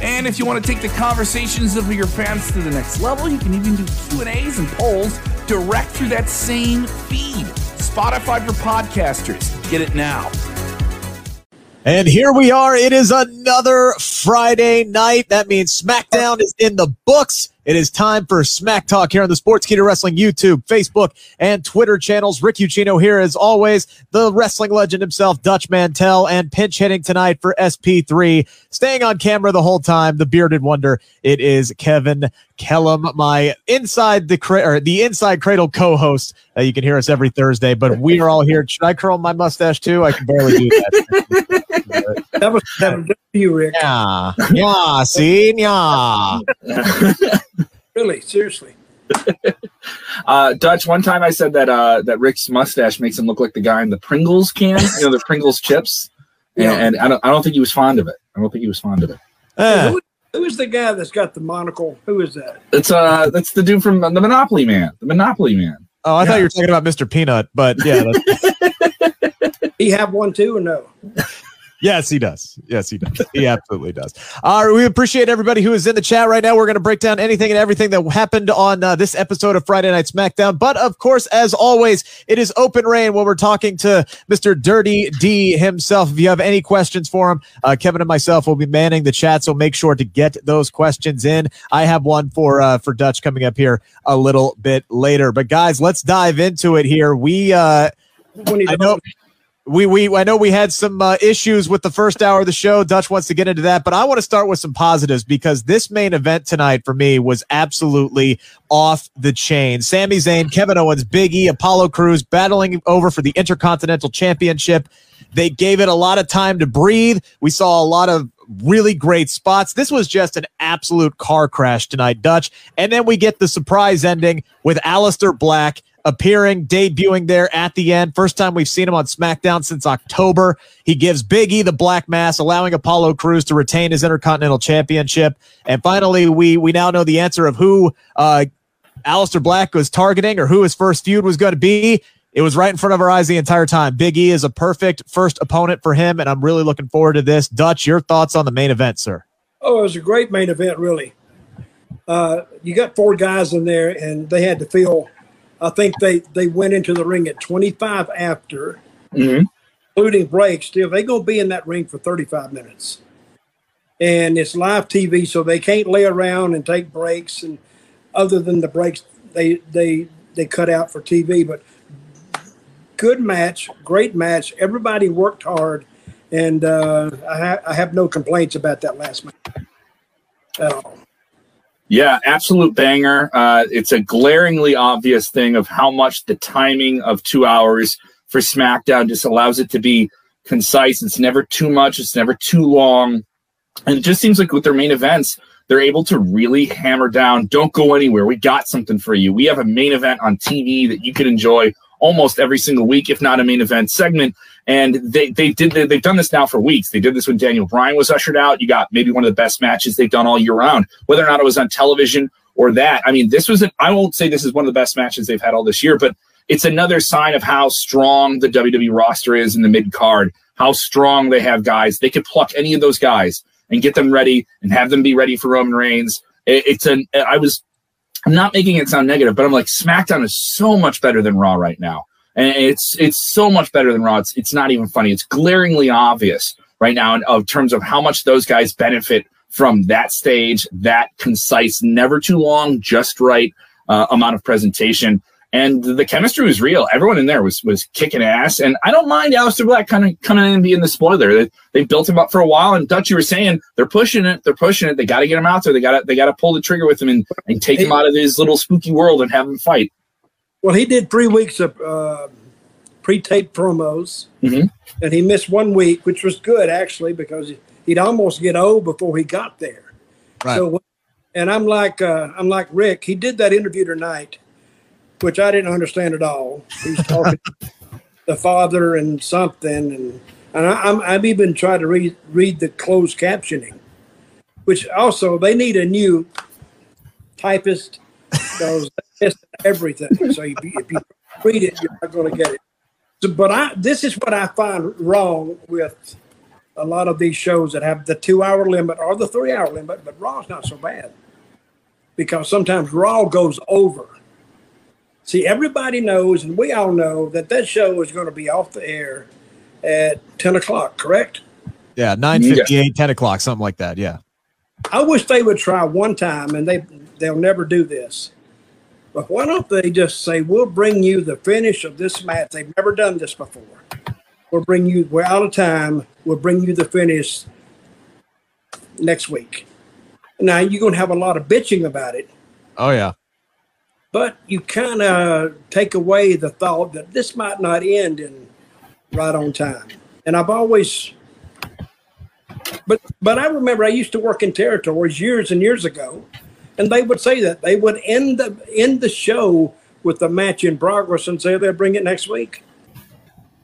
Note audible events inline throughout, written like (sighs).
And if you want to take the conversations of your fans to the next level, you can even do Q&As and polls direct through that same feed. Spotify for podcasters. Get it now. And here we are. It is another Friday night. That means SmackDown is in the books. It is time for Smack Talk here on the Sports Sportskeeda Wrestling YouTube, Facebook, and Twitter channels. Rick Ucchino here as always, the wrestling legend himself, Dutch Mantell, and pinch hitting tonight for SP3. Staying on camera the whole time, the bearded wonder. It is Kevin Kellam, my inside the cra- or the inside cradle co-host. Uh, you can hear us every Thursday, but we are all here. Should I curl my mustache too? I can barely do that. (laughs) That was that was you, Rick. yeah, yeah, see, yeah. (laughs) Really, seriously. (laughs) Uh, Dutch, one time I said that uh, that Rick's mustache makes him look like the guy in the Pringles can, you know, the Pringles chips. And, Yeah. and I don't, I don't think he was fond of it. I don't think he was fond of it. Eh. Who, who is the guy that's got the monocle? Who is that? It's uh, that's the dude from the Monopoly Man, the Monopoly Man. Oh, I thought you were talking about Mr. Peanut, but yeah, (laughs) He have one too or no? Yes, he does. Yes, he does. He absolutely does. All right, we appreciate everybody who is in the chat right now. We're going to break down anything and everything that happened on uh, this episode of Friday Night SmackDown. But of course, as always, it is open rain when we're talking to Mr. Dirty D himself. If you have any questions for him, uh, Kevin and myself will be manning the chat, so make sure to get those questions in. I have one for uh, for Dutch coming up here a little bit later. But guys, let's dive into it here. We uh, I know we we I know we had some uh, issues with the first hour of the show. Dutch wants to get into that, but I want to start with some positives because this main event tonight for me was absolutely off the chain. Sami Zayn, Kevin Owens, Big E, Apollo Crews battling over for the Intercontinental Championship. They gave it a lot of time to breathe. We saw a lot of really great spots. This was just an absolute car crash tonight, Dutch. And then we get the surprise ending with Aleister Black appearing, debuting there at the end. First time we've seen him on SmackDown since October. He gives Big E the black mass, allowing Apollo Crews to retain his Intercontinental Championship. And finally, we we now know the answer of who uh, Aleister Black was targeting or who his first feud was going to be. It was right in front of our eyes the entire time. Big E is a perfect first opponent for him, and I'm really looking forward to this. Dutch, your thoughts on the main event, sir? Oh, it was a great main event, really. Uh, you got four guys in there, and they had to feel. I think they they went into the ring at 25 after, Mhm. including breaks. Still, they gonna be in that ring for 35 minutes, and it's live TV, so they can't lay around and take breaks. And other than the breaks, they they they cut out for TV. But good match, great match. Everybody worked hard, and uh, I, ha- I have no complaints about that last match at all. Yeah, absolute banger. Uh, it's a glaringly obvious thing of how much the timing of two hours for SmackDown just allows it to be concise. It's never too much. It's never too long. And it just seems like with their main events, they're able to really hammer down. Don't go anywhere. We got something for you. We have a main event on TV that you can enjoy almost every single week, if not a main event segment. And they they did they, they've done this now for weeks. They did this when Daniel Bryan was ushered out. You got maybe one of the best matches they've done all year round, whether or not it was on television or that. I mean, this was an, I won't say this is one of the best matches they've had all this year, but it's another sign of how strong the WWE roster is in the mid card, how strong they have guys. They could pluck any of those guys and get them ready and have them be ready for Roman Reigns. It, it's an I was I'm not making it sound negative, but I'm like SmackDown is so much better than Raw right now. And it's it's so much better than Raw. It's, it's not even funny. It's glaringly obvious right now in of terms of how much those guys benefit from that stage, that concise, never too long, just right uh, amount of presentation. And the chemistry was real. Everyone in there was was kicking ass. And I don't mind Aleister Black kind of coming in and being the spoiler. They, they built him up for a while. And Dutch, you were saying they're pushing it. They're pushing it. They got to get him out there. They got to they got to pull the trigger with him and, and take him out of his little spooky world and have him fight. Well, he did three weeks of uh, pre-taped promos, Mhm. and he missed one week, which was good actually because he'd almost get old before he got there. Right. So And I'm like, uh, I'm like Rick. He did that interview tonight, which I didn't understand at all. He's talking (laughs) the father and something, and and I, I'm I've even tried to read read the closed captioning, which also they need a new typist because that's everything. So if you, if you read it, you're not going to get it. So, but I this is what I find wrong with a lot of these shows that have the two hour limit or the three hour limit, but Raw's not so bad because sometimes Raw goes over. See, everybody knows, and we all know that that show is going to be off the air at 10 o'clock, correct? Yeah, 958, 10 o'clock, something like that. Yeah. I wish they would try one time, and they, they'll never do this. But why don't they just say, we'll bring you the finish of this match? They've never done this before. We'll bring you, we're out of time. We'll bring you the finish next week. Now, you're going to have a lot of bitching about it, Oh, yeah. but you kind of take away the thought that this might not end in right on time. And I've always, but but I remember I used to work in territories years and years ago, and they would say that they would end the end the show with the match in progress and say they'll bring it next week,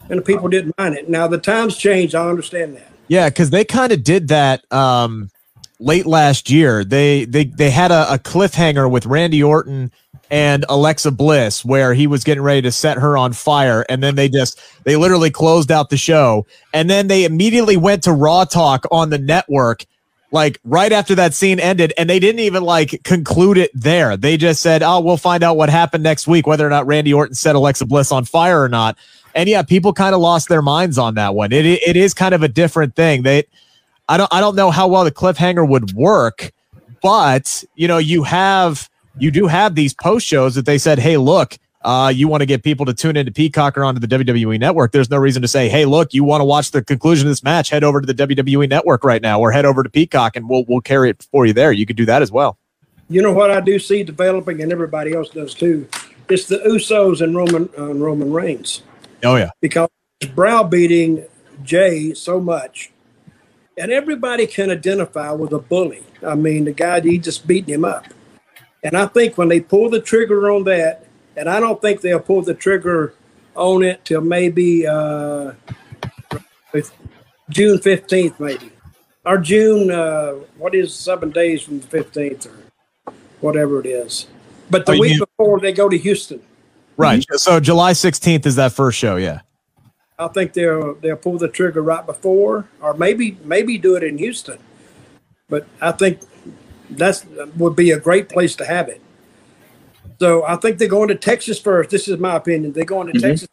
and the people didn't mind it. Now the times changed. I understand that. Yeah, because they kind of did that um, late last year. They they they had a, a cliffhanger with Randy Orton and Alexa Bliss where he was getting ready to set her on fire, and then they just they literally closed out the show, and then they immediately went to Raw Talk on the network. Like right after that scene ended, and they didn't even like conclude it there. They just said, "Oh, we'll find out what happened next week, whether or not Randy Orton set Alexa Bliss on fire or not." And yeah, people kind of lost their minds on that one. It it is kind of a different thing. They I don't I don't know how well the cliffhanger would work, but you know, you have you do have these post shows that they said, "Hey, look, uh, you want to get people to tune into Peacock or onto the WWE Network." There's no reason to say, "Hey, look, you want to watch the conclusion of this match? Head over to the WWE Network right now, or head over to Peacock, and we'll we'll carry it for you there." You could do that as well. You know what I do see developing, and everybody else does too. It's the Usos and Roman uh, and Roman Reigns. Oh yeah, because browbeating Jay so much. And everybody can identify with a bully. I mean, the guy, he just beating him up. And I think when they pull the trigger on that, and I don't think they'll pull the trigger on it till maybe uh, June 15th, maybe. Or June, uh, what is seven days from the 15th or whatever it is. But the Oh, week mean- before, they go to Houston. right. So July 16th is that first show. Yeah. I think they'll they'll pull the trigger right before, or maybe maybe do it in Houston. But I think that's would be a great place to have it. So I think they're going to Texas first. This is my opinion. They're going to Mhm. Texas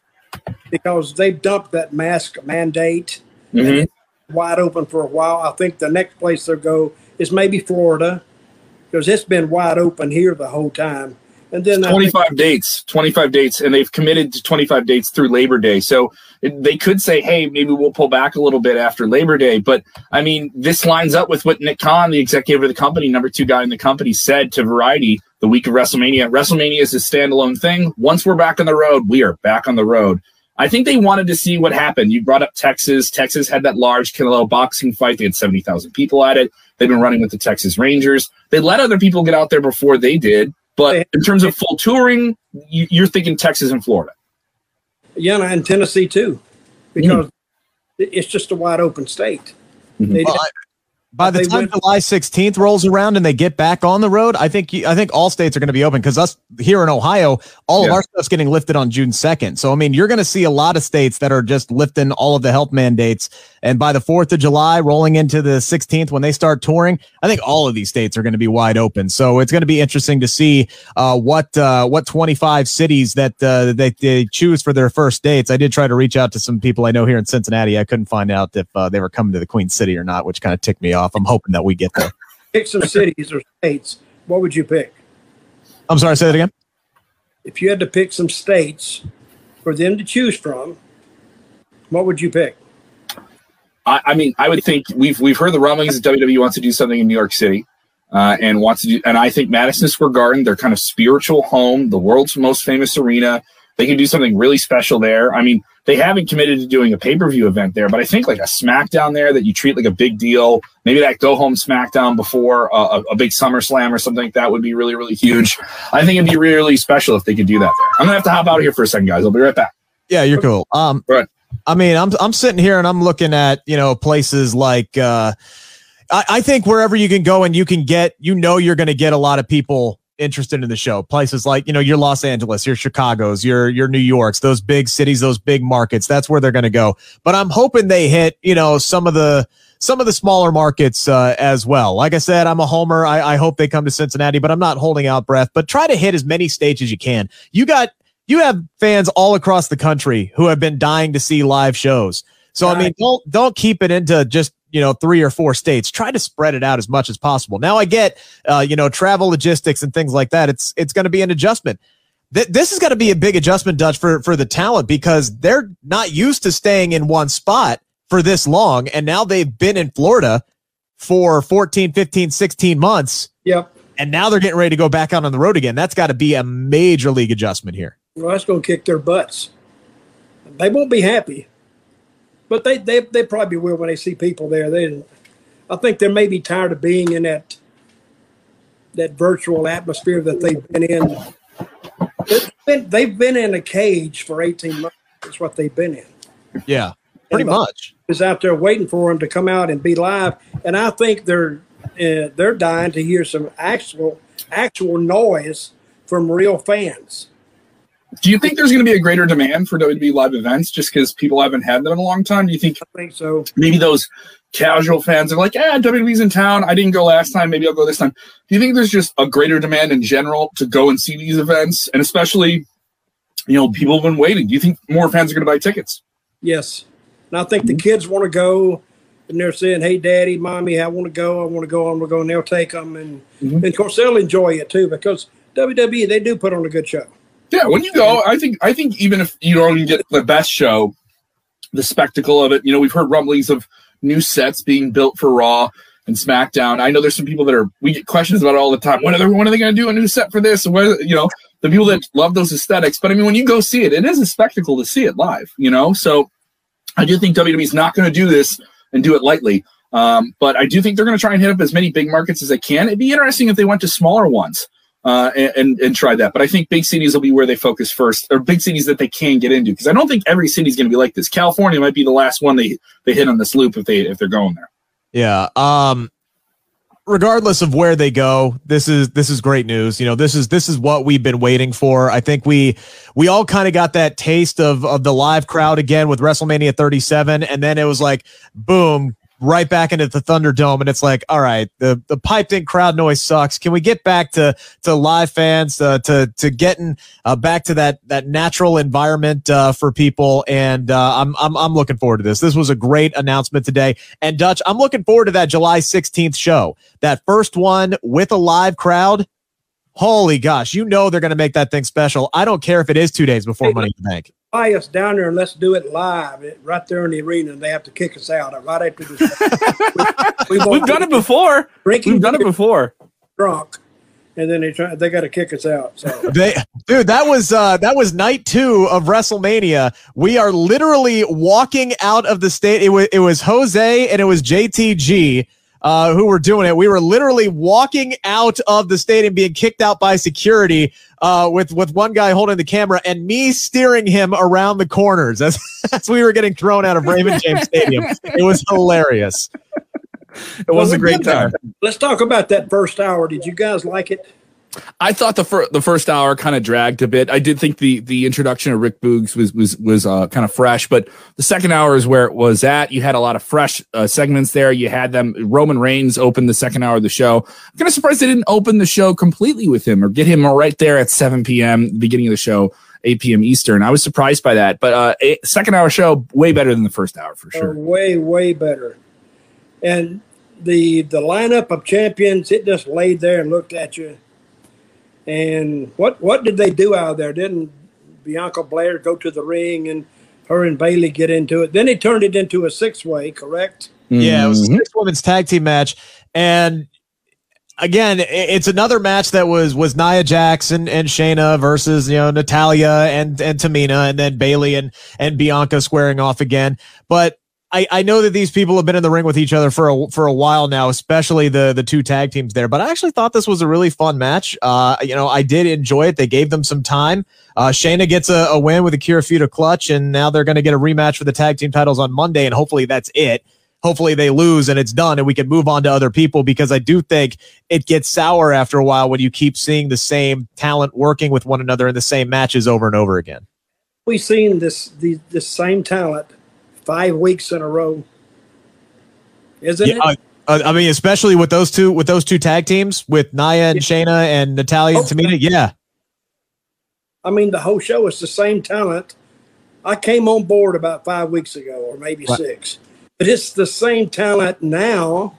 because they've dumped that mask mandate and Mhm. it's wide open for a while. I think the next place they'll go is maybe Florida because it's been wide open here the whole time. And then think- 25 dates 25 dates and they've committed to 25 dates through labor day so they could say hey maybe we'll pull back a little bit after labor day but i mean this lines up with what nick khan the executive of the company number two guy in the company said to variety the week of wrestlemania wrestlemania is a standalone thing once we're back on the road we are back on the road I think they wanted to see what happened. You brought up Texas. Texas had that large Canelo boxing fight. They had 70,000 people at it. They've been running with the Texas Rangers. They let other people get out there before they did. But in terms of full touring, you, you're thinking Texas and Florida. yeah, and Tennessee too, because it's just a wide open state. Mhm. Well, I- by the time July 16th rolls around and they get back on the road, I think I think all states are going to be open because us here in Ohio, all of our stuff's getting lifted on June 2nd. So I mean, you're going to see a lot of states that are just lifting all of the health mandates. And by the 4th of July, rolling into the 16th when they start touring, I think all of these states are going to be wide open. So it's going to be interesting to see uh, what uh, what 25 cities that uh, they, they choose for their first dates. I did try to reach out to some people I know here in Cincinnati. I couldn't find out if uh, they were coming to the Queen City or not, which kind of ticked me off. I'm hoping that we get there. pick some cities or states, what would you pick? I'm sorry, say that again. If you had to pick some states for them to choose from, what would you pick? I, I mean, I would think we've we've heard the rumblings that WWE wants to do something in New York City, uh, and wants to do. And I think Madison Square Garden, their kind of spiritual home, the world's most famous arena, they can do something really special there. I mean, they haven't committed to doing a pay per view event there, but I think like a SmackDown there that you treat like a big deal, maybe that go home SmackDown before a, a big SummerSlam or something like that would be really, really huge. I think it'd be really special if they could do that there. I'm gonna have to hop out of here for a second, guys. I'll be right back. Yeah, you're cool. Um, Right. I mean, I'm I'm sitting here and I'm looking at you know places like uh, I, I think wherever you can go and you can get you know you're going to get a lot of people interested in the show. Places like you know your Los Angeles, your Chicago's, your your New York's, those big cities, those big markets. That's where they're going to go. But I'm hoping they hit you know some of the some of the smaller markets uh, as well. Like I said, I'm a homer. I, I hope they come to Cincinnati, but I'm not holding out breath. But try to hit as many states as you can. You got you have fans all across the country who have been dying to see live shows. So I mean, don't don't keep it into just you know three or four states. Try to spread it out as much as possible. Now I get uh, you know travel logistics and things like that. It's it's going to be an adjustment. Th- this is going to be a big adjustment, Dutch, for for the talent because they're not used to staying in one spot for this long, and now they've been in Florida for 14, 15, 16 months, Yep. and now they're getting ready to go back out on the road again. That's got to be a major league adjustment here. Well, that's going to kick their butts. They won't be happy, but they they they probably will when they see people there. They, I think they may be tired of being in that that virtual atmosphere that they've been in. It's been, they've been in a cage for eighteen months. That's what they've been in. Yeah, pretty And much. Is out there waiting for them to come out and be live, and I think they're uh, they're dying to hear some actual actual noise from real fans. Do you think there's going to be a greater demand for WWE live events just because people haven't had them in a long time? Do you think I think so. maybe those casual fans are like, yeah, WWE's in town. I didn't go last time. Maybe I'll go this time. Do you think there's just a greater demand in general to go and see these events? And especially, you know, people have been waiting. Do you think more fans are going to buy tickets? Yes. And I think the kids want to go and they're saying, hey, daddy, mommy, I want to go. I want to go. I want to go. And they'll take them. And, mm-hmm. and of course, they'll enjoy it too because WWE, they do put on a good show. Yeah, when you go, I think I think even if you don't even get the best show, the spectacle of it. You know, we've heard rumblings of new sets being built for Raw and SmackDown. I know there's some people that are we get questions about it all the time. When are they when are they going to do a new set for this? You know the people that love those aesthetics. But I mean, when you go see it, it is a spectacle to see it live. You know, so I do think WWE's not going to do this and do it lightly. Um, but I do think they're going to try and hit up as many big markets as they can. It'd be interesting if they went to smaller ones uh, and, and try that. But I think big cities will be where they focus first, or big cities that they can get into. Because I don't think every city is going to be like this. California might be the last one they they hit on this loop if they if they're going there. Yeah. Um regardless of where they go, this is this is great news. You know, this is this is what we've been waiting for. I think we we all kind of got that taste of of the live crowd again with WrestleMania 37 and then it was like boom, right back into the Thunderdome and it's like, all right, the the piped in crowd noise sucks. Can we get back to to live fans uh, to to getting uh, back to that that natural environment uh, for people and uh, I'm I'm I'm looking forward to this. This was a great announcement today. And Dutch, I'm looking forward to that July 16th show. That first one with a live crowd. Holy gosh, you know they're going to make that thing special. I don't care if it is 2 days before Money in the Bank. Fly us down there and let's do it live it- right there in the arena. And they have to kick us out right after this. (laughs) we, We've done it before. Drinking We've done it before. drunk, and then they try. They got to kick us out. So (laughs) They, dude, that was uh, that was night two of WrestleMania. We are literally walking out of the state. It was it was Jose and it was JTG uh, who were doing it. We were literally walking out of the stadium, being kicked out by security uh, with with one guy holding the camera and me steering him around the corners as (laughs) as we were getting thrown out of Raymond James Stadium. It was hilarious. It was a great time. let's talk about that first hour. Did you guys like it? I thought the the first hour kind of dragged a bit. I did think the the introduction of Rick Boogs was was was uh, kind of fresh, but the second hour is where it was at. You had a lot of fresh uh, segments there. You had them. Roman Reigns opened the second hour of the show. I'm kind of surprised they didn't open the show completely with him or get him right there at 7 p.m. beginning of the show. 8 p.m. Eastern. I was surprised by that, but uh, a second hour show way better than the first hour for sure. way, way better. And the the lineup of champions, it just laid there and looked at you. And what what did they do out there? Didn't Bianca Belair go to the ring and her and Bayley get into it? Then they turned it into a six way, correct? Yeah, it was a Mhm. six women's tag team match, and again, it's another match that was was Nia Jackson and Shayna versus you know Natalya and and Tamina, and then Bayley and and Bianca squaring off again. But I, I know that these people have been in the ring with each other for a, for a while now, especially the the two tag teams there. But I actually thought this was a really fun match. Uh, you know, I did enjoy it. They gave them some time. Uh, Shayna gets a, a win with a Kirifuda clutch, and now they're going to get a rematch for the tag team titles on Monday, and hopefully that's it. Hopefully they lose and it's done, and we can move on to other people because I do think it gets sour after a while when you keep seeing the same talent working with one another in the same matches over and over again. We've seen this the, this same talent five weeks in a row, isn't yeah, it? Uh, I mean, especially with those two with those two tag teams with Nia and yeah. Shayna and Natalya and Tamina. Yeah. I mean, the whole show is the same talent. I came on board about five weeks ago, or maybe what? six, but it's the same talent now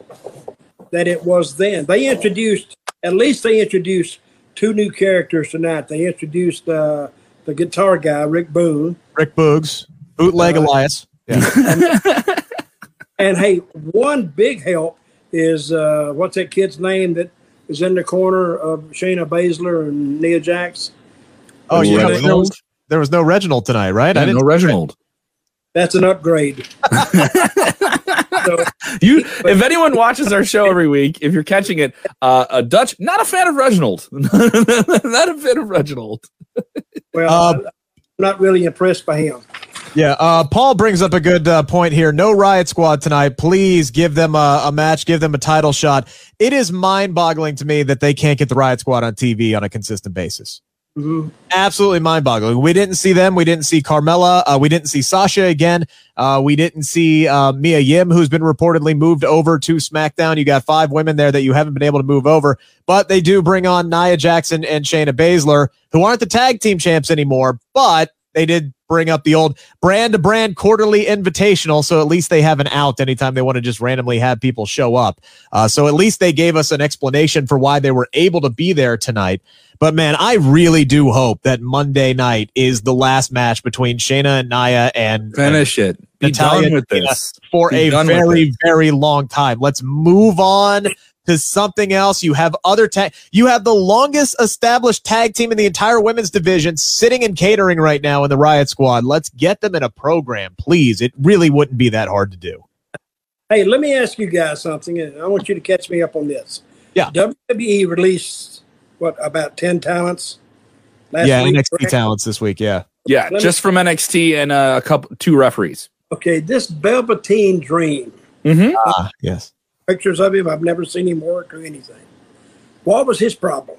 that it was then. They introduced, at least they introduced two new characters tonight. They introduced uh, the guitar guy, Rick Boone, Rick Boogs, bootleg uh, Elias. Yeah. and, (laughs) and, hey, one big help is uh, what's that kid's name that is in the corner of Shayna Baszler and Nia Jax? Oh, yeah. Reginald? There was no Reginald tonight, right? Yeah, I didn't know Reginald. That's an upgrade. (laughs) so, you, if anyone watches our show every week, if you're catching it, uh, a Dutch, not a fan of Reginald, (laughs) not a fan of Reginald. well, uh, I'm not really impressed by him. Yeah, uh, Paul brings up a good uh, point here. No Riot Squad tonight. Please give them a, a match, give them a title shot. It is mind boggling to me that they can't get the Riot Squad on TV on a consistent basis. Mm-hmm. Absolutely mind boggling. We didn't see them. We didn't see Carmella. Uh, we didn't see Sasha again. Uh, we didn't see uh, Mia Yim, who's been reportedly moved over to SmackDown. You got five women there that you haven't been able to move over, but they do bring on Nia Jackson and Shayna Baszler, who aren't the tag team champs anymore, but they did bring up the old brand to brand quarterly invitational. So at least they have an out anytime they want to just randomly have people show up. Uh, so at least they gave us an explanation for why they were able to be there tonight. But man, I really do hope that Monday night is the last match between Shayna and Nia and finish and it. Be Natalya done with this for Be a very, very long time. Let's move on to something else. You have other tag. You have the longest established tag team in the entire women's division sitting and catering right now in the Riot Squad. Let's get them in a program, please. It really wouldn't be that hard to do. Hey, let me ask you guys something, and I want you to catch me up on this. Yeah. WWE released what about ten talents? yeah, week, NXT talents this week. Yeah. Yeah, let just me, from NXT and a couple two referees. Okay, this Velveteen Dream. Mm-hmm. Ah, yes pictures of him. I've never seen him work or anything. What was his problem?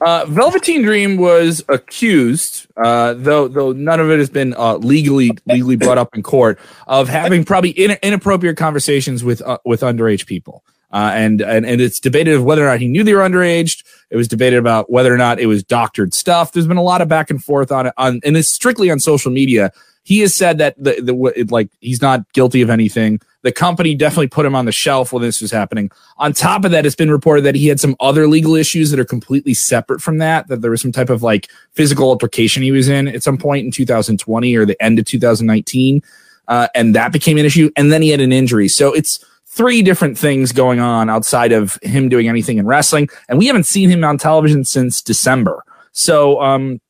Uh, Velveteen Dream was accused, uh, though though none of it has been uh, legally legally brought up in court, of having probably in, inappropriate conversations with uh, with underage people. Uh, and, and and it's debated of whether or not he knew they were underage. It was debated about whether or not it was doctored stuff. There's been a lot of back and forth on it, on, and it's strictly on social media. He has said that the, the like he's not guilty of anything. The company definitely put him on the shelf when this was happening. On top of that, it's been reported that he had some other legal issues that are completely separate from that, that there was some type of like physical altercation he was in at some point in 2020 or the end of 2019. Uh, and that became an issue. And then he had an injury. So it's three different things going on outside of him doing anything in wrestling. And we haven't seen him on television since December. So, um,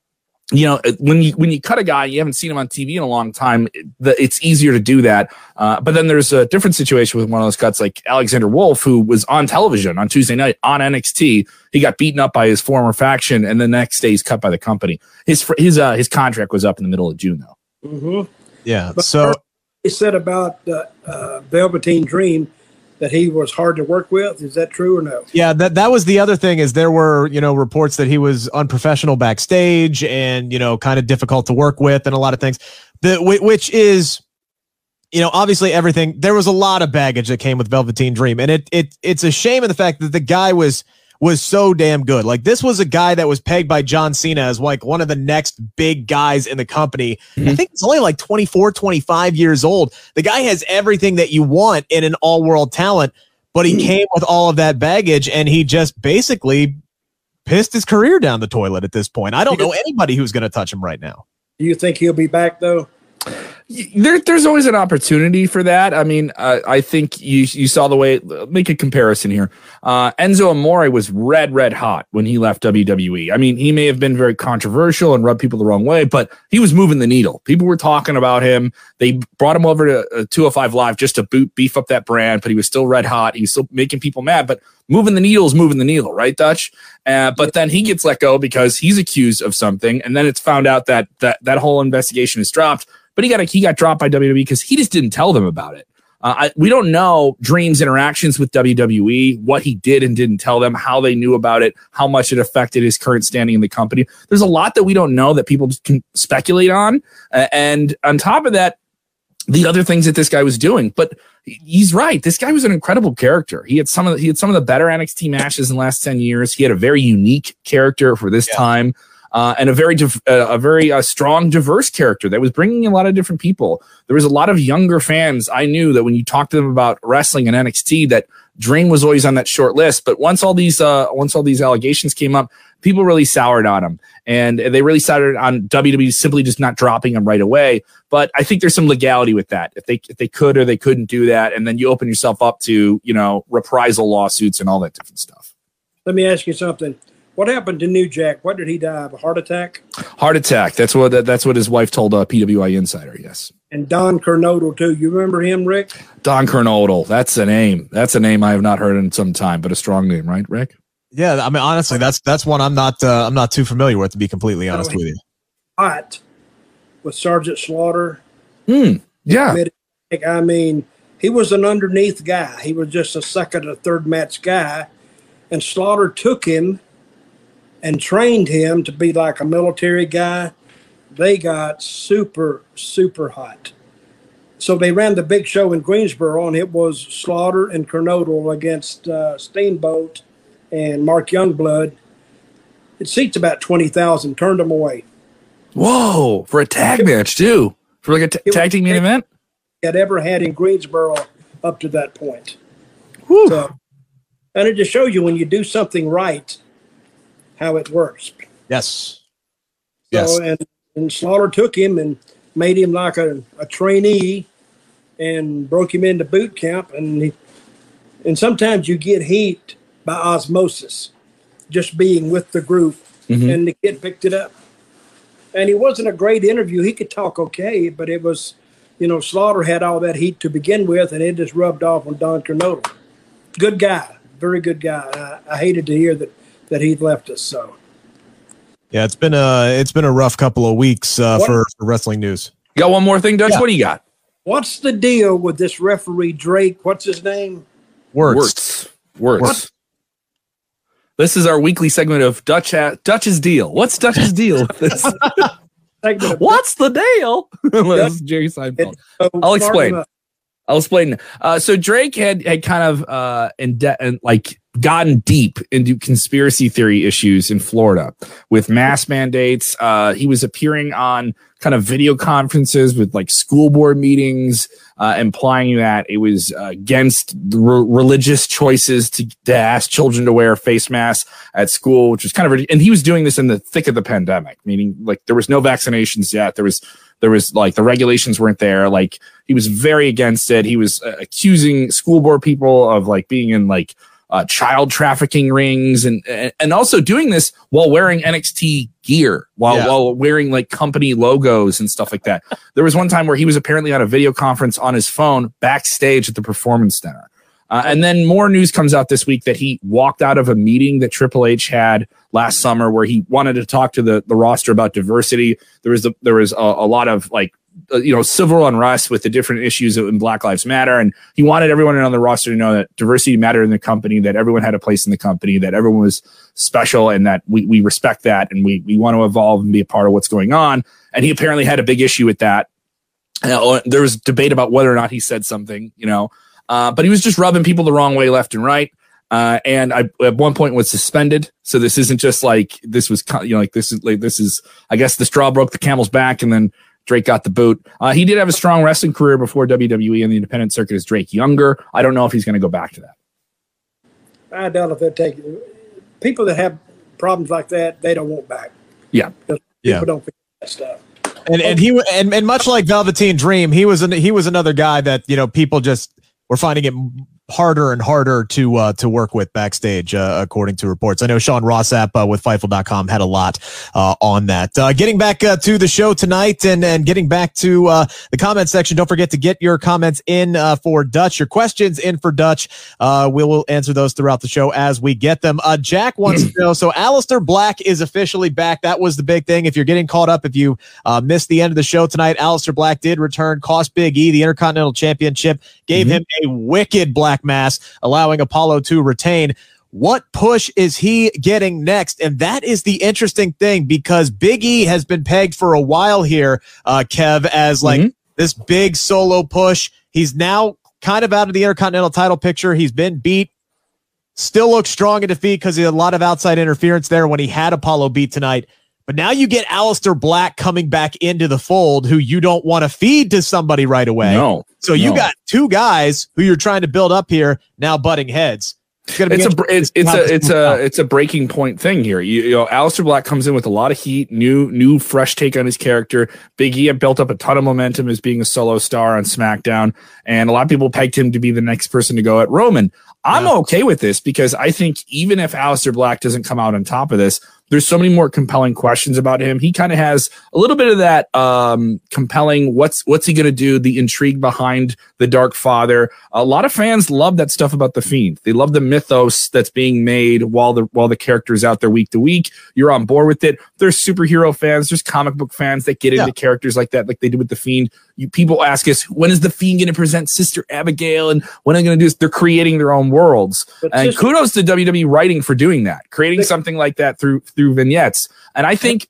you know when you when you cut a guy you haven't seen him on tv in a long time it's easier to do that. Uh, but then there's a different situation with one of those cuts like alexander wolfe who was on television on tuesday night on nxt he got beaten up by his former faction and the next day he's cut by the company. His his uh, his contract was up in the middle of june though. Mm-hmm. yeah but so he said about the uh, velveteen dream that he was hard to work with. Is that true or no? Yeah, that that was the other thing is there were, you know, reports that he was unprofessional backstage and, you know, kind of difficult to work with and a lot of things. The which is you know, obviously everything there was a lot of baggage that came with Velveteen Dream and it it it's a shame in the fact that the guy was was so damn good. Like this was a guy that was pegged by John Cena as like one of the next big guys in the company. Mm-hmm. I think he's only like 24, 25 years old. The guy has everything that you want in an all-world talent, but he (clears throat) came with all of that baggage and he just basically pissed his career down the toilet at this point. I don't know anybody who's going to touch him right now. Do you think he'll be back though? There, there's always an opportunity for that. I mean, uh, I think you you saw the way. Make a comparison here. Uh, Enzo Amore was red, red hot when he left WWE. I mean, he may have been very controversial and rubbed people the wrong way, but he was moving the needle. People were talking about him. They brought him over to uh, 205 Live just to boot beef up that brand, but he was still red hot. He was still making people mad, but moving the needle is moving the needle, right, Dutch? Uh, but then he gets let go because he's accused of something, and then it's found out that that that whole investigation is dropped but he got a, he got dropped by WWE because he just didn't tell them about it. Uh, I, we don't know Dream's interactions with WWE, what he did and didn't tell them, how they knew about it, how much it affected his current standing in the company. There's a lot that we don't know that people can speculate on. Uh, and on top of that, the other things that this guy was doing. But he's right. This guy was an incredible character. He had some of the, he had some of the better NXT matches in the last 10 years. He had a very unique character for this yeah. time uh, and a very div- uh, a very uh, strong, diverse character that was bringing a lot of different people. There was a lot of younger fans. I knew that when you talked to them about wrestling and NXT, that Dream was always on that short list. But once all these uh, once all these allegations came up, people really soured on him, and they really soured on WWE simply just not dropping him right away. But I think there's some legality with that. If they if they could or they couldn't do that, and then you open yourself up to you know reprisal lawsuits and all that different stuff. Let me ask you something. What happened to New Jack? What did he die of? A heart attack? Heart attack. That's what that's what his wife told a uh, PWInsider. Yes. And Don Kernodle too. You remember him, Rick? Don Kernodle. That's a name. That's a name I have not heard in some time, but a strong name, right, Rick? Yeah, I mean, honestly, that's that's one I'm not uh, I'm not too familiar with, to be completely honest with you. Hot with Sergeant Slaughter. Hmm. Yeah. I mean, he was an underneath guy. He was just a second or third match guy, and Slaughter took him and trained him to be like a military guy, they got super, super hot. So they ran the big show in Greensboro, and it was Slaughter and Kernodle against uh, Steamboat and Mark Youngblood. It seats about 20,000, turned them away. Whoa, for a tag match, too. For like a t- tag team main event? Had ever had in Greensboro up to that point. So, and it just shows you when you do something right, how it works. Yes. So, yes. And, and Slaughter took him and made him like a, a trainee and broke him into boot camp. And he, and sometimes you get heat by osmosis, just being with the group. Mm-hmm. And the kid picked it up. And he wasn't a great interview. He could talk okay, but it was, you know, Slaughter had all that heat to begin with, and it just rubbed off on Don Kernodle. Good guy, very good guy. I, I hated to hear that that he'd left us. So, yeah, it's been a it's been a rough couple of weeks uh, for, for, wrestling news. You got one more thing, Dutch? Yeah. What do you got? What's the deal with this referee Drake? What's his name? Wuertz. Wuertz. Wuertz. This is our weekly segment of Dutch Dutch's deal. What's Dutch's (laughs) deal? (laughs) What's the deal? (laughs) Jerry Seinfeld. I'll explain. I'll explain. Uh, so Drake had had kind of uh, in de- like gotten deep into conspiracy theory issues in Florida with mask mandates. Uh, he was appearing on kind of video conferences with like school board meetings, uh, implying that it was uh, against re- religious choices to, to ask children to wear face masks at school, which was kind of, and he was doing this in the thick of the pandemic, meaning like there was no vaccinations yet. There was, there was like the regulations weren't there. Like he was very against it. He was uh, accusing school board people of like being in like, uh, child trafficking rings and and also doing this while wearing NXT gear while yeah. while wearing like company logos and stuff like that. there was one time where he was apparently on a video conference on his phone backstage at the performance center. Uh, and then more news comes out this week that he walked out of a meeting that Triple H had last summer where he wanted to talk to the, the roster about diversity. There was the, there was a, a lot of like you know civil unrest with the different issues in Black Lives Matter, and he wanted everyone on the roster to know that diversity mattered in the company, that everyone had a place in the company, that everyone was special, and that we we respect that, and we we want to evolve and be a part of what's going on. And he apparently had a big issue with that. Uh, there was debate about whether or not he said something, you know, uh, but he was just rubbing people the wrong way left and right. Uh, and I at one point was suspended. So this isn't just like this was you know like this is like this is I guess the straw broke the camel's back, and then Drake got the boot. Uh, he did have a strong wrestling career before WWE and the independent circuit as Drake Younger. I don't know if he's going to go back to that. I doubt if they take people that have problems like that, they don't want back. Yeah. People yeah. don't feel that stuff. And and he and, and much like Velveteen Dream, he was an, he was another guy that you know people just were finding it harder and harder to uh, to work with backstage, uh, according to reports. I know Sean Ross Sapp uh, with Fightful.com had a lot uh, on that. Uh, getting back uh, to the show tonight and, and getting back to uh, the comment section, don't forget to get your comments in uh, for Dutch, your questions in for Dutch. Uh, we will answer those throughout the show as we get them. Uh, Jack wants to (clears throat) know, so Aleister Black is officially back. That was the big thing. If you're getting caught up, if you uh, missed the end of the show tonight, Aleister Black did return, cost Big E the Intercontinental Championship, gave him a wicked black mass, allowing Apollo to retain. What push is he getting next? And that is the interesting thing because Big E has been pegged for a while here, uh, Kev, as like this big solo push. He's now kind of out of the Intercontinental title picture. He's been beat. Still looks strong in defeat because he had a lot of outside interference there when he had Apollo beat tonight. But now you get Aleister Black coming back into the fold who you don't want to feed to somebody right away. No. So you No. got two guys who you're trying to build up here now butting heads. It's it's a it's it's a it's a this it's a breaking point thing here. You, you know, Aleister Black comes in with a lot of heat, new new fresh take on his character. Big E had built up a ton of momentum as being a solo star on SmackDown, and a lot of people pegged him to be the next person to go at Roman. I'm Yeah. okay with this because I think even if Aleister Black doesn't come out on top of this, there's so many more compelling questions about him. He kind of has a little bit of that um, compelling. What's what's he going to do? The intrigue behind the Dark Father. A lot of fans love that stuff about the Fiend. They love the mythos that's being made while the while the character's out there week to week. You're on board with it. There's superhero fans. There's comic book fans that get Yeah. into characters like that, like they did with the Fiend. You people ask us when is the Fiend going to present Sister Abigail and when are they going to do this? They're creating their own worlds. But And Sister- kudos to WWE writing for doing that, creating something like that through through vignettes. And I think,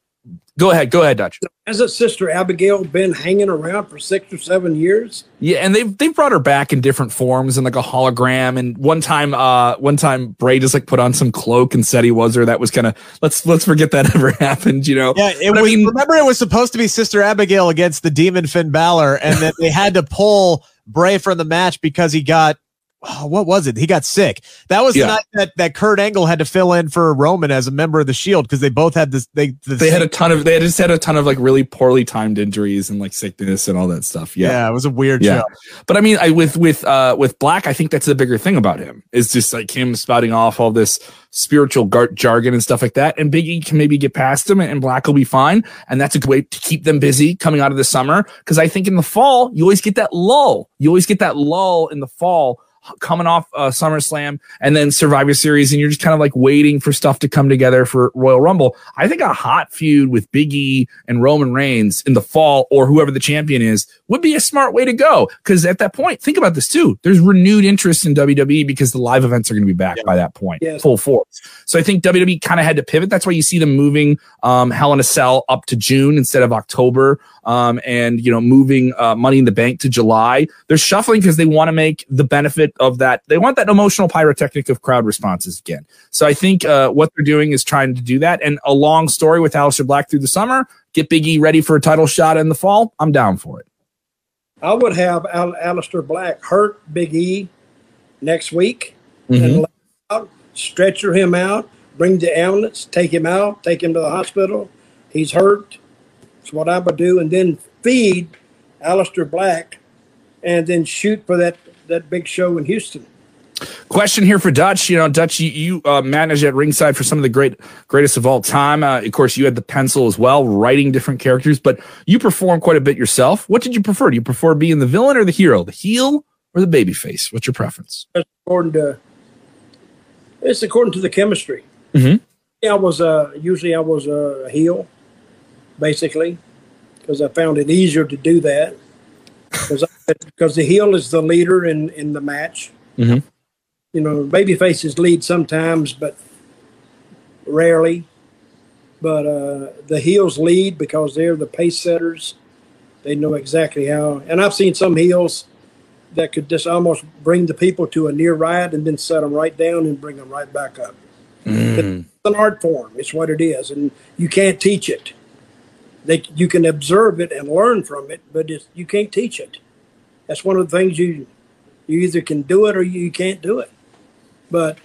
go ahead, go ahead, Dutch. Hasn't Sister Abigail been hanging around for six or seven years? Yeah, and they've they've brought her back in different forms and like a hologram. And one time, uh, one time Bray just like put on some cloak and said he was her. That was kind of let's let's forget that (laughs) ever happened. You know? Yeah, it But I mean- remember it was supposed to be Sister Abigail against the demon Finn Balor, and then they had to pull Bray from the match because he got oh, what was it? He got sick. That was Yeah. the night that, that Kurt Angle had to fill in for Roman as a member of the Shield because they both had this. They the They had a ton of they just had a ton of like really poorly timed injuries and like sickness and all that stuff. yeah. Yeah. it was a weird Yeah. show. But I mean, I with with uh with Black, I think that's the bigger thing about him is just like him spouting off all this spiritual gar- jargon and stuff like that. And Big E can maybe get past him, and Black will be fine. And that's a good way to keep them busy coming out of the summer. Because I think in the fall you always get that lull. You always get that lull in the fall. Coming off uh, SummerSlam and then Survivor Series, and you're just kind of like waiting for stuff to come together for Royal Rumble. I think a hot feud with Big E and Roman Reigns in the fall, or whoever the champion is, would be a smart way to go. Because at that point, think about this too. There's renewed interest in WWE because the live events are going to be back by that point, Yes. full force. So I think WWE kind of had to pivot. That's why you see them moving um, Hell in a Cell up to June instead of October, um, and you know moving uh, Money in the Bank to July. They're shuffling because they want to make the benefit of that. They want that emotional pyrotechnic of crowd responses again. So I think uh, what they're doing is trying to do that. And a long story with Aleister Black through the summer, get Big E ready for a title shot in the fall. I'm down for it. I would have Al- Aleister Black hurt Big E next week Mhm. and let him out, stretcher him out, bring the ambulance, take him out, take him to the hospital. He's hurt. That's what I would do, and then feed Aleister Black, and then shoot for that that big show in Houston. Question here for Dutch. You know, Dutch, you, you uh, managed at ringside for some of the great greatest of all time. Uh, of course, you had the pencil as well, writing different characters, but you perform quite a bit yourself. What did you prefer? Do you prefer being the villain or the hero, the heel or the baby face? What's your preference? That's according to it's according to the chemistry. Mhm. Yeah, I was uh, usually I was a heel, basically, because I found it easier to do that. Because because the heel is the leader in in the match. Mhm. You know, baby faces lead sometimes, but rarely. But uh, the heels lead because they're the pace setters. They know exactly how. And I've seen some heels that could just almost bring the people to a near riot and then set them right down and bring them right back up. It's an art form. It's what it is, and you can't teach it. They, you can observe it and learn from it, but it's, you can't teach it. That's one of the things you you either can do it or you can't do it. But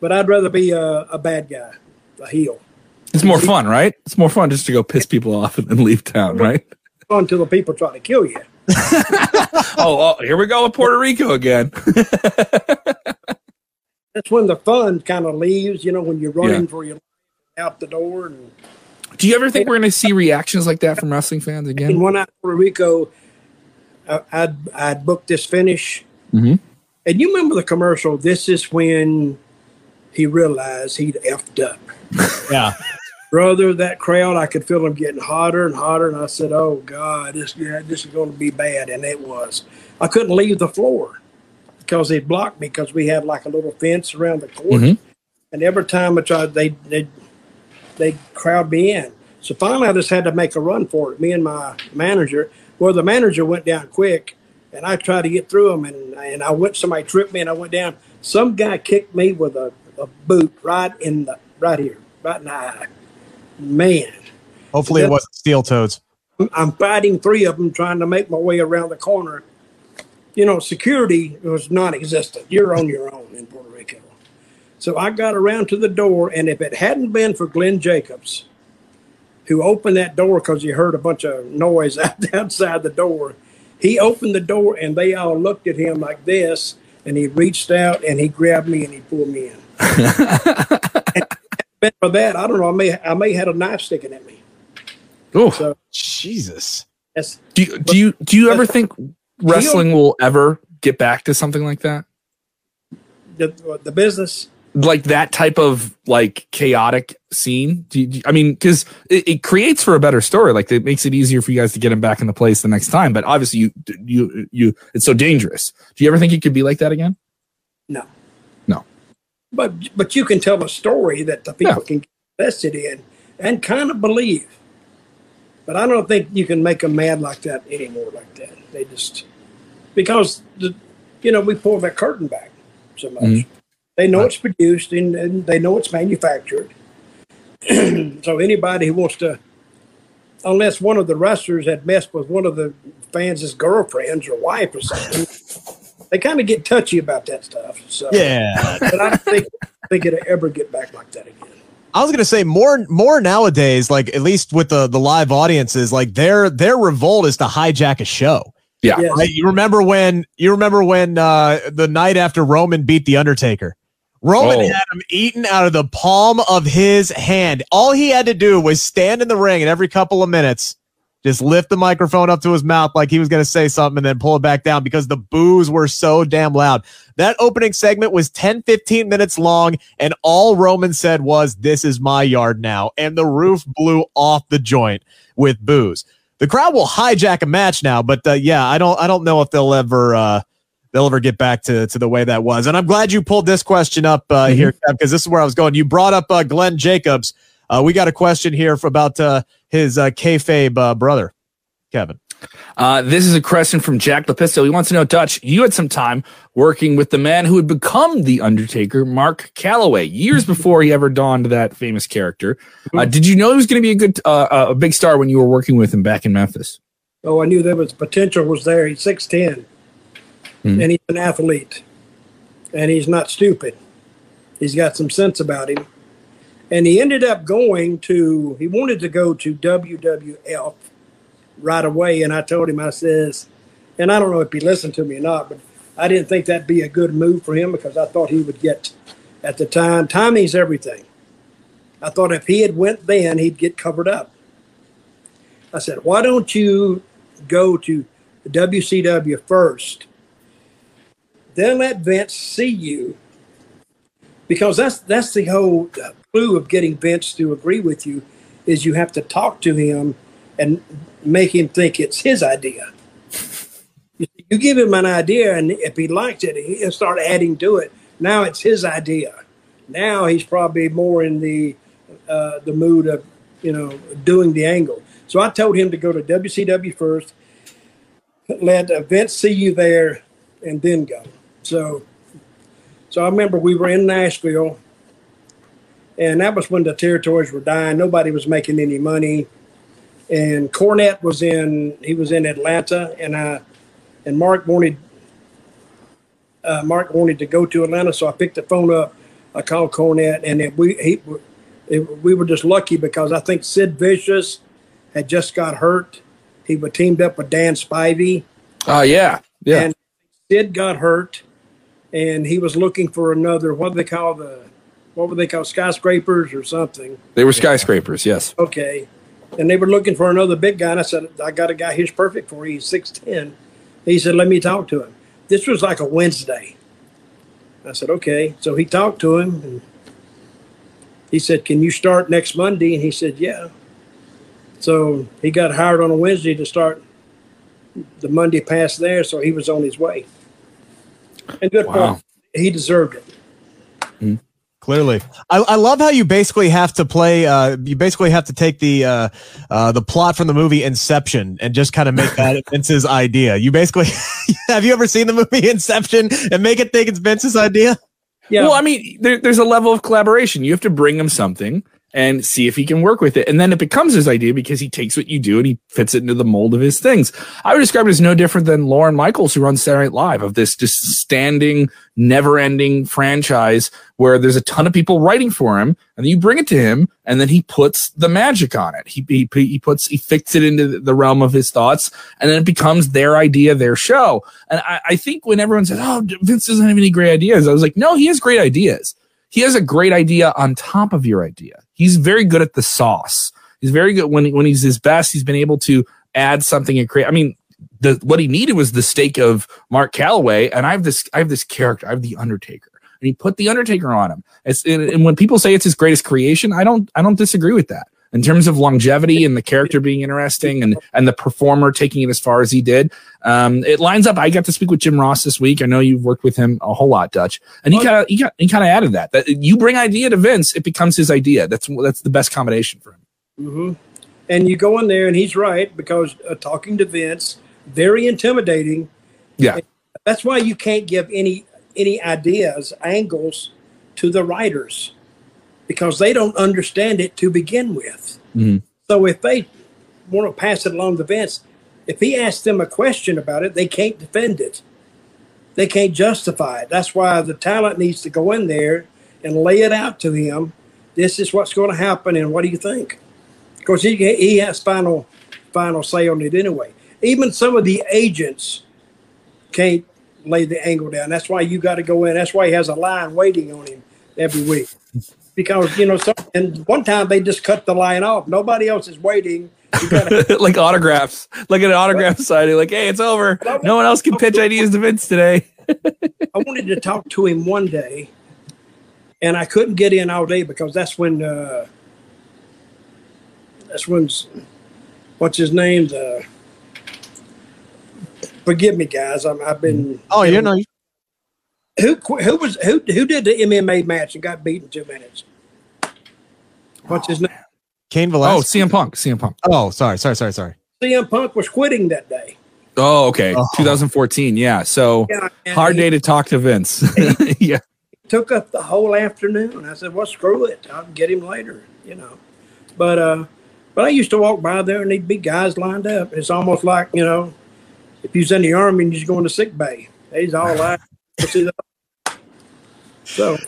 but I'd rather be a, a bad guy, a heel. It's more fun, right? It's more fun just to go piss people off and then leave town, right? Until the people try to kill you. (laughs) oh, oh, here we go with Puerto Rico again. (laughs) That's when the fun kind of leaves. You know, when you're running Yeah. for your out the door and. Do you ever think we're going to see reactions like that from wrestling fans And again? when I Puerto Rico, I'd I'd booked this finish, Mhm. and you remember the commercial. This is when he realized he'd effed up, (laughs) Yeah. brother. That crowd, I could feel them getting hotter and hotter, and I said, "Oh God, this yeah, this is going to be bad," and it was. I couldn't leave the floor because they blocked me because we had like a little fence around the court, Mhm. and every time I tried, they they they crowd me in. So finally, I just had to make a run for it. Me and my manager. Well, the manager went down quick, and I tried to get through him, and and I went. Somebody tripped me, and I went down. Some guy kicked me with a, a boot right in the right here, right in the eye. Man, Hopefully it wasn't steel toads. I'm fighting three of them, trying to make my way around the corner. You know, security was non-existent. You're on your own in Puerto Rico. So I got around to the door, and if it hadn't been for Glenn Jacobs, who opened that door because he heard a bunch of noise (laughs) out- outside the door, he opened the door, and they all looked at him like this, and he reached out and he grabbed me and he pulled me in. (laughs) for that, I don't know. I may I may had a knife sticking at me. Oh, So Jesus. that's Do you, do you do you ever think wrestling will ever get back to something like that? the the business. Like that type of like chaotic scene? Do you, do you- I mean, because it, it creates for a better story. Like it makes it easier for you guys to get him back in the place the next time. But obviously, you you you it's so dangerous. Do you ever think it could be like that again? No. No. But but you can tell a story that the people Yeah. can get invested in and kind of believe. But I don't think you can make them mad like that anymore. Like that, they just because the you know we pull that curtain back so much. Mhm. They know it's produced and, and they know it's manufactured. (clears throat) so anybody who wants to, unless one of the wrestlers had messed with one of the fans' girlfriends or wife or something, (laughs) they kind of get touchy about that stuff. So Yeah. but I don't think think it'll ever get back like that again. I was gonna say more more nowadays, like at least with the the live audiences, like their their revolt is to hijack a show. Yeah. Yes. Right? You remember when you remember when uh the night after Roman beat the Undertaker. Roman Oh. had him eaten out of the palm of his hand. All he had to do was stand in the ring and every couple of minutes just lift the microphone up to his mouth like he was going to say something and then pull it back down because the boos were so damn loud. That opening segment was 10, 15 minutes long, and all Roman said was, This is my yard now. And the roof blew off the joint with boos. The crowd will hijack a match now, but uh, yeah, I don't I don't know if they'll ever uh they'll ever get back to, to the way that was. And I'm glad you pulled this question up uh, mm-hmm. here, because this is where I was going. You brought up uh, Glenn Jacobs. Uh, we got a question here about uh, his uh, kayfabe uh, brother, Kevin. Uh, this is a question from Jack Lepisto. He wants to know, Dutch, you had some time working with the man who had become The Undertaker, Mark Calaway, years mm-hmm. before he ever donned that famous character. Mm-hmm. Uh, did you know he was going to be a good, uh, a big star when you were working with him back in Memphis? Oh, I knew there was potential was there. He's 6'10". Mm. And he's an athlete. And he's not stupid. He's got some sense about him. And he ended up going to, he wanted to go to WWF right away. And I told him, I says, and I don't know if he listened to me or not, but I didn't think that'd be a good move for him because I thought he would get, at the time, timing's everything. I thought if he had went then, he'd get covered up. I said, why don't you go to WCW first then let Vince see you. Because that's that's the whole uh, clue of getting Vince to agree with you is you have to talk to him and make him think it's his idea. You, give him an idea, and if he likes it, he'll start adding to it. Now it's his idea. Now he's probably more in the uh, the mood of you know doing the angle. So I told him to go to WCW first, let Vince see you there, and then go. So, so I remember we were in Nashville, and that was when the territories were dying. Nobody was making any money, and Cornette was in. He was in Atlanta, and I, and Mark wanted. Uh, Mark wanted to go to Atlanta, so I picked the phone up. I called Cornette, and it, we he it, we were just lucky because I think Sid Vicious had just got hurt. He was teamed up with Dan Spivey. Oh yeah, yeah. And Sid got hurt, and he was looking for another. What do they call the? What were they call skyscrapers or something? They were skyscrapers. Yes. Okay, and they were looking for another big guy. And I said, I got a guy. He's perfect for you. He's six ten. He said, let me talk to him. This was like a Wednesday. I said, okay. So he talked to him, and he said, can you start next Monday? And he said, yeah. So he got hired on a Wednesday to start the Monday past there, so he was on his way. And good Wow. point. He deserved it. Clearly, I, I love how you basically have to play. Uh, you basically have to take the uh, uh, the plot from the movie Inception and just kind of make (laughs) that Vince's idea. You basically (laughs) have you ever seen the movie Inception and make it think it's Vince's idea? Yeah. Well, I mean, there, there's a level of collaboration. You have to bring him something and see if he can work with it. And then it becomes his idea because he takes what you do and he fits it into the mold of his things. I would describe it as no different than Lorne Michaels, who runs Saturday Night Live, of this just standing, never ending franchise where there's a ton of people writing for him. And then you bring it to him and then he puts the magic on it. He, he, he puts, he fits it into the realm of his thoughts and then it becomes their idea, their show. And I, I think when everyone says, Oh, Vince doesn't have any great ideas, I was like, no, he has great ideas he has a great idea on top of your idea. He's very good at the sauce. He's very good when when he's his best. He's been able to add something and create. I mean, the what he needed was the stake of Mark Calaway, and I have this I have this character. I have the Undertaker, and he put the Undertaker on him. And, and when people say it's his greatest creation, I don't I don't disagree with that. In terms of longevity and the character being interesting and and the performer taking it as far as he did, um, it lines up. I got to speak with Jim Ross this week. I know you've worked with him a whole lot, Dutch, and he kind of he, got- he kind of added that that you bring idea to Vince, it becomes his idea. That's that's the best combination for him. hmm And you go in there, and he's right because uh, talking to Vince, very intimidating. Yeah, That's why you can't give any any ideas, angles to the writers because they don't understand it to begin with. Mhm. So if they want to pass it along to Vince, if he asks them a question about it, they can't defend it. They can't justify it. That's why the talent needs to go in there and lay it out to him. This is what's going to happen, and what do you think? Because he he has final final say on it anyway. Even some of the agents can't lay the angle down. That's why you got to go in. That's why he has a line waiting on him every week. (laughs) Because you know, some, and one time they just cut the line off. Nobody else is waiting. Gotta, (laughs) like autographs, like at an autograph signing. Like, hey, it's over. No one else can pitch ideas to Vince today. I wanted to talk to him one day, and I couldn't get in all day because that's when uh, that's when what's his name? The forgive me, guys. I'm, I've been Oh, you know, who who was who who did the MMA match and got beat in two minutes? What's his name? Cain Velasquez. Oh, Velasquez. CM Punk, CM Punk. Oh, sorry, sorry, sorry, sorry. CM Punk was quitting that day. Oh, okay, Oh. 2014. Yeah, so Yeah, hard he day to talk to Vince. (laughs) (laughs) yeah, took up the whole afternoon. I said, "Well, screw it. I'll get him later." You know, but uh, but I used to walk by there and there'd be guys lined up. It's almost like you know, if you was in the army and you was going to sick bay, he's all (laughs) like, so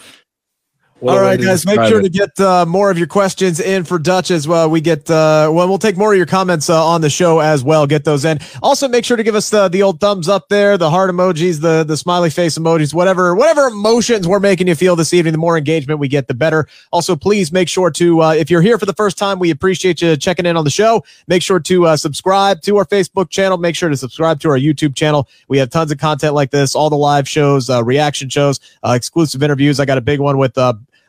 What All right, guys, make sure it. to get uh, more of your questions in for Dutch as well. We get, uh, well, we'll take more of your comments uh, on the show as well. Get those in. Also, make sure to give us the, the old thumbs up there, the heart emojis, the, the smiley face emojis, whatever, whatever emotions we're making you feel this evening. The more engagement we get, the better. Also, please make sure to, uh, if you're here for the first time, we appreciate you checking in on the show. Make sure to uh, subscribe to our Facebook channel. Make sure to subscribe to our YouTube channel. We have tons of content like this, all the live shows, uh, reaction shows, uh, exclusive interviews. I got a big one with,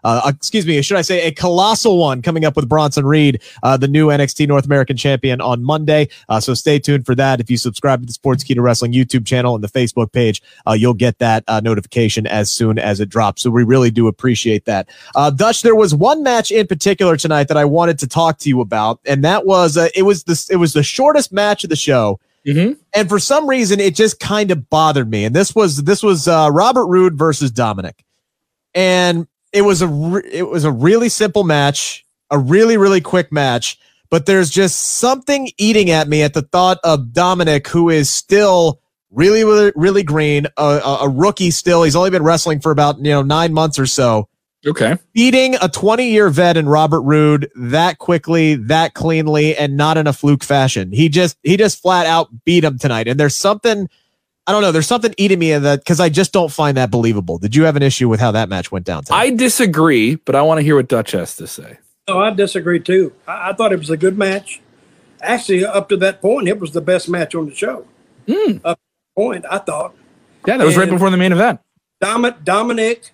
uh, uh, excuse me, should I say a colossal one coming up with Bronson Reed, uh, the new NXT North American champion on Monday. Uh, so stay tuned for that. If you subscribe to the Sportskeeda Wrestling YouTube channel and the Facebook page, uh, you'll get that uh, notification as soon as it drops. So we really do appreciate that. Uh, Dutch, there was one match in particular tonight that I wanted to talk to you about, and that was uh, it was this it was the shortest match of the show Mhm. and for some reason it just kind of bothered me and this was this was uh, robert roode versus dominic and it was a re- it was a really simple match a really really quick match but there's just something eating at me at the thought of dominic who is still really really really green a, a, a rookie still he's only been wrestling for about you know nine months or so Okay. beating a 20 year vet in Robert Roode that quickly, that cleanly, and not in a fluke fashion. He just he just flat out beat him tonight. And there's something I don't know. There's something eating me in that because I just don't find that believable. Did you have an issue with how that match went down? Tonight? I disagree, but I want to hear what Dutch has to say. No, I disagree too. I, I thought it was a good match. Actually, up to that point, it was the best match on the show. Mm. Up to that point, I thought. Yeah, that was right before the main event. Dom- Dominic,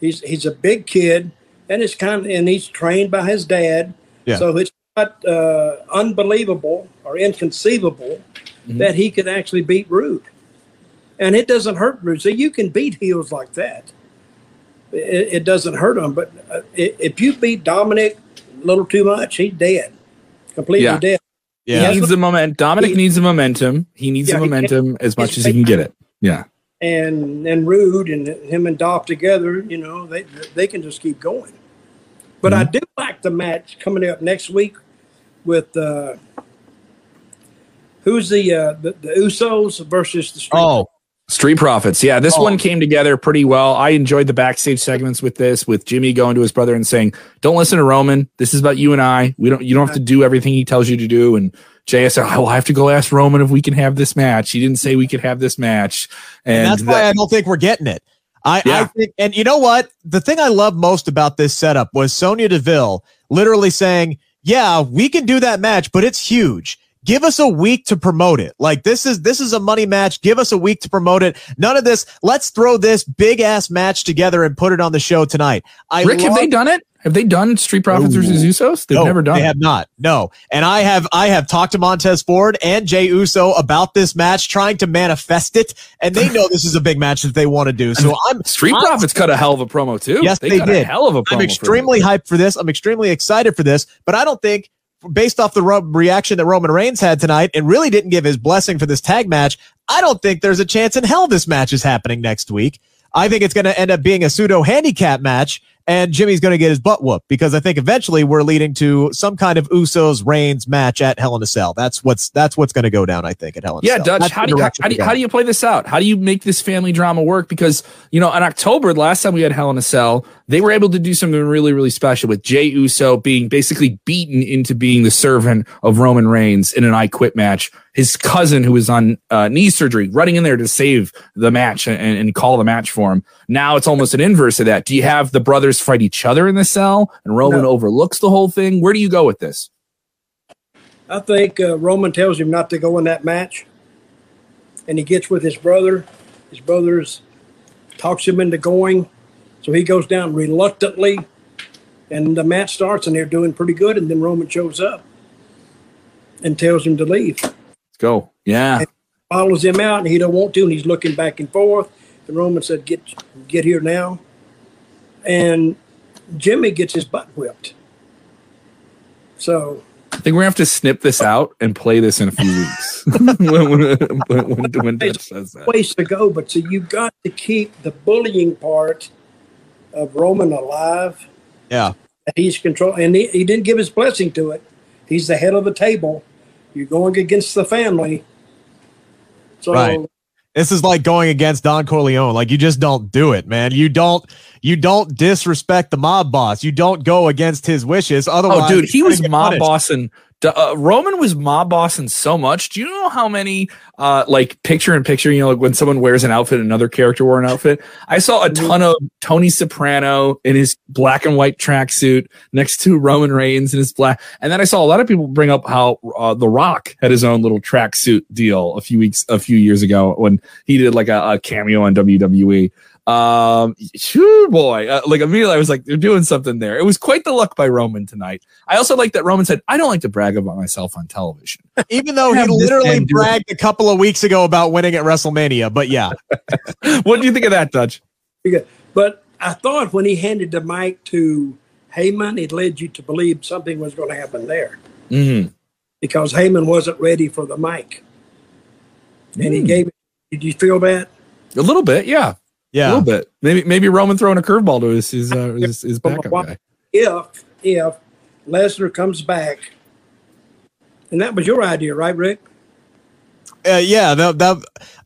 he's he's a big kid, and it's kind of and he's trained by his dad. Yeah. So it's not uh, unbelievable or inconceivable Mm-hmm. that he could actually beat Roode, and it doesn't hurt Roode. So you can beat heels like that. It, it doesn't hurt him, but uh, if you beat Dominic a little too much, he's dead, completely Yeah. dead. yeah. He needs the moment. Dominic He- needs the momentum. He needs Yeah, the he momentum as much as he can get it. Yeah. and and Roode and him and Dolph together, you know, they they can just keep going. But I do like the match coming up next week with uh, who's the, uh, the the Usos versus the Street. Oh, Street Profits. Yeah, this Oh. one came together pretty well. I enjoyed the backstage segments with this, with Jimmy going to his brother and saying, "Don't listen to Roman. This is about you and I. We don't. You don't have to do everything he tells you to do." And JS said, "I will have to go ask Roman if we can have this match." He didn't say we could have this match, and, and that's why that- I don't think we're getting it. I, I think, and you know what? The thing I love most about this setup was Sonya Deville literally saying, "Yeah, we can do that match, but it's huge. Give us a week to promote it. Like this is this is a money match. Give us a week to promote it. None of this. Let's throw this big ass match together and put it on the show tonight." I Rick, have they done it? Have they done Street Profits Ooh. versus Usos? They've no, never done it. They it. have not. No. And I have I have talked to Montez Ford and Jey Uso about this match, trying to manifest it, and they know this is a big match that they want to do. So I'm Street I'm- Profits cut a hell of a promo too. Yes, they cut a did. hell of a promo. I'm extremely hyped for this. I'm extremely excited for this, but I don't think, based off the reaction that Roman Reigns had tonight and really didn't give his blessing for this tag match, I don't think there's a chance in hell this match is happening next week. I think it's going to end up being a pseudo handicap match, and Jimmy's going to get his butt whooped because I think eventually we're leading to some kind of Usos Reigns match at Hell in a Cell. That's what's that's what's going to go down. I think at Hell in a Yeah, Cell. Yeah, Dutch. That's How do, you, how, do you, how do you play this out? How do you make this family drama work? Because you know, in October, the last time we had Hell in a Cell, they were able to do something really, really special with Jey Uso being basically beaten into being the servant of Roman Reigns in an I Quit match. His cousin, who was on uh, knee surgery, running in there to save the match and, and call the match for him. Now it's almost an inverse of that. Do you have the brothers fight each other in the cell, and Roman No. overlooks the whole thing? Where do you go with this? I think uh, Roman tells him not to go in that match, and he gets with his brother. His brother's talks him into going, so he goes down reluctantly, and the match starts, and they're doing pretty good. And then Roman shows up and tells him to leave. Let's go. Yeah. follows him out, and he don't want to, and he's looking back and forth. And Roman said, "Get get here now." And Jimmy gets his butt whipped. So I think we're gonna have to snip this out and play this in a few weeks. (laughs) when, when, when, when Dutch says that. ways to go, but so you got to keep the bullying part of Roman alive. Yeah. He's control, and he, he didn't give his blessing to it. He's the head of the table. You're going against the family. So Right. This is like going against Don Corleone. Like you just don't do it, man. You don't you don't disrespect the mob boss. You don't go against his wishes. Otherwise, Oh, dude, he was mob punished. bossing. Uh, Roman was mob bossing so much. Do you know how many, uh, like picture in picture, you know, like when someone wears an outfit, another character wore an outfit? I saw a ton of Tony Soprano in his black and white tracksuit next to Roman Reigns in his black. And then I saw a lot of people bring up how uh, The Rock had his own little tracksuit deal a few weeks, a few years ago when he did like a, a cameo on WWE. Um, sure, boy. Uh, like immediately, I was like, they're doing something there. It was quite the luck by Roman tonight. I also like that Roman said, "I don't like to brag about myself on television." (laughs) Even though he literally man do it. bragged a couple of weeks ago about winning at WrestleMania. But yeah, (laughs) what do you think of that, Dutch? But I thought when he handed the mic to Heyman, it led you to believe something was going to happen there Mm-hmm. because Heyman wasn't ready for the mic. And he Mm. gave it. Did you feel that? A little bit, yeah, a little bit. Maybe maybe Roman throwing a curveball to his his, uh, (laughs) his, his backup guy. If, if Lesnar comes back, and that was your idea, right, Rick? Uh, yeah, that, that,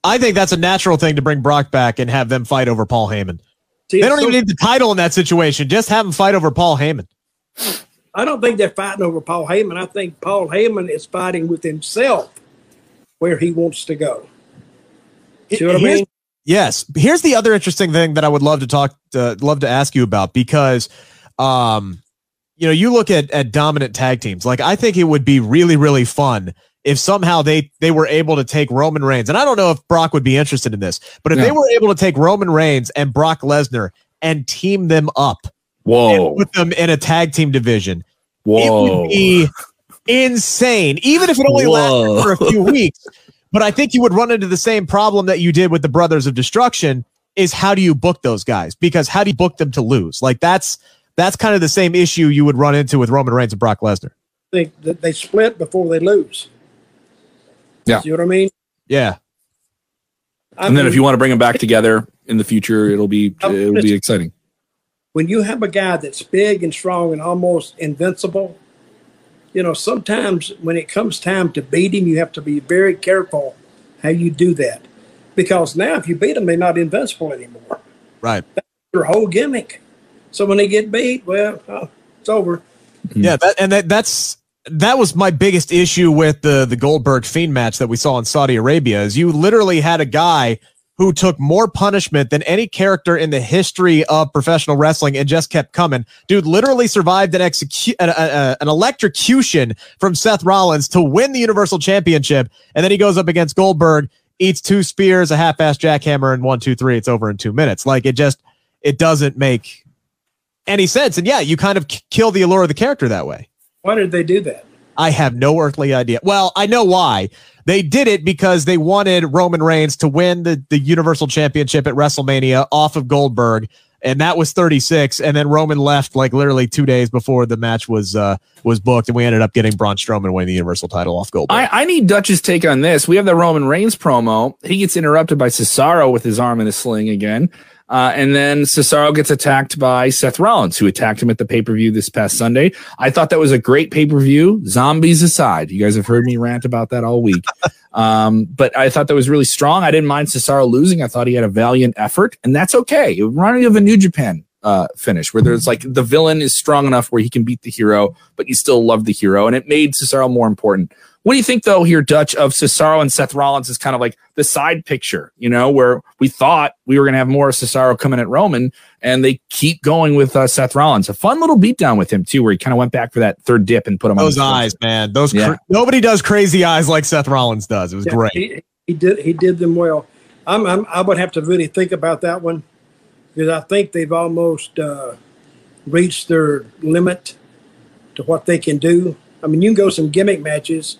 I think that's a natural thing to bring Brock back and have them fight over Paul Heyman. See, They don't it's even need the title in that situation. Just have them fight over Paul Heyman. I don't think they're fighting over Paul Heyman. I think Paul Heyman is fighting with himself where he wants to go. See what I mean? Yes. Here's the other interesting thing that I would love to talk to, love to ask you about because um you know, you look at at dominant tag teams. Like I think it would be really really fun if somehow they they were able to take Roman Reigns. And I don't know if Brock would be interested in this, but if Yeah. they were able to take Roman Reigns and Brock Lesnar and team them up Whoa. and put them in a tag team division, it Whoa. would be insane. Even if it only lasted for a (laughs) few weeks. But I think you would run into the same problem that you did with the Brothers of Destruction is how do you book those guys? Because how do you book them to lose? Like that's that's kind of the same issue you would run into with Roman Reigns and Brock Lesnar. think that they split before they lose. Yeah. See what I mean? Yeah. I and then if you want to bring them back together in the future, it'll be it'll be exciting. when you have a guy that's big and strong and almost invincible, you know, sometimes when it comes time to beat him, you have to be very careful how you do that. Because now if you beat them, they're not invincible anymore. Right. Their whole gimmick. So when they get beat, well, uh, it's over. Yeah, that and that that's that was my biggest issue with the the Goldberg Fiend match that we saw in Saudi Arabia is you literally had a guy who took more punishment than any character in the history of professional wrestling and just kept coming. Dude literally survived an execu- an, an, electrocution from Seth Rollins to win the Universal Championship, and then he goes up against Goldberg, eats two spears, a half-ass jackhammer, and one, two, three. It's over in two minutes. Like it just it doesn't make any sense. And yeah, you kind of k- kill the allure of the character that way. Why did they do that? I have no earthly idea. Well, I know why. They did it because they wanted Roman Reigns to win the, the Universal Championship at WrestleMania off of Goldberg. And that was 36. And then Roman left like literally two days before the match was uh was booked. And we ended up getting Braun Strowman winning the Universal title off Goldberg. I, I need Dutch's take on this. We have the Roman Reigns promo. He gets interrupted by Cesaro with his arm in a sling again. Uh, and then Cesaro gets attacked by Seth Rollins, who attacked him at the pay per view this past Sunday. I thought that was a great pay per view. Zombies aside, you guys have heard me rant about that all week. (laughs) um, but I thought that was really strong. I didn't mind Cesaro losing. I thought he had a valiant effort, and that's okay. It reminded me of a New Japan uh, finish where there's like the villain is strong enough where he can beat the hero, but you still love the hero, and it made Cesaro more important. What do you think, though, here, Dutch, of Cesaro and Seth Rollins is kind of like the side picture, you know, where we thought we were going to have more of Cesaro coming at Roman, and they keep going with uh, Seth Rollins. A fun little beatdown with him, too, where he kind of went back for that third dip and put him on Those his eyes, man. Those cr- Yeah. nobody does crazy eyes like Seth Rollins does. It was Yeah, great. He, he did he did them well. I'm, I'm I would have to really think about that one because I think they've almost uh, reached their limit to what they can do. I mean, you can go some gimmick matches,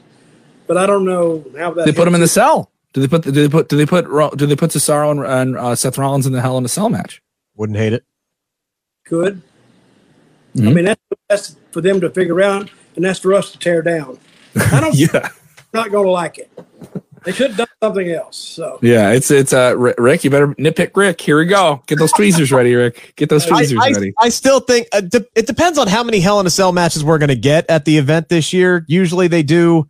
but I don't know how that. They put him in the cell. Do they put? Do they put? Do they put? Do they put Cesaro and, and uh, Seth Rollins in the Hell in a Cell match? Wouldn't hate it. Good. I Mhm. mean, that's, that's for them to figure out, and that's for us to tear down. I don't. (laughs) Yeah, not going to like it. They should have done something else. So yeah. It's it's uh Rick. You better nitpick Rick. Here we go. Get those tweezers ready, Rick. Get those I, tweezers I- ready. I still think uh, de- it depends on how many Hell in a Cell matches we're going to get at the event this year. Usually they do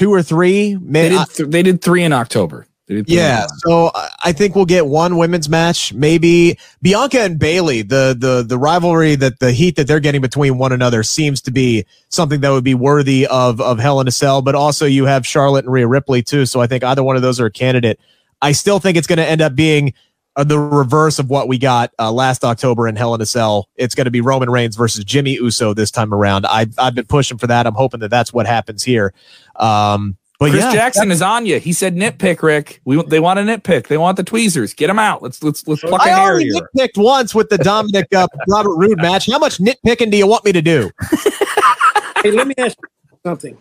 two or three. They did. Th- they did three in October. They did in yeah. So I- I think we'll get one women's match. Maybe Bianca and Bayley. The the the rivalry that the heat that they're getting between one another seems to be something that would be worthy of of Hell in a Cell. But also you have Charlotte and Rhea Ripley too. So I think either one of those are a candidate. I still think it's going to end up being uh, the reverse of what we got uh, last October in Hell in a Cell. It's going to be Roman Reigns versus Jimmy Uso this time around. I, I've been pushing for that. I'm hoping that that's what happens here. Um, but Chris yeah, Jackson is on you. He said nitpick, Rick. We they want a nitpick. They want the tweezers. Get them out. Let's let's let's pluck a I hair already here. nitpicked once with the Dominic uh, (laughs) Robert Roode match. How much nitpicking do you want me to do? hey, let me ask you something.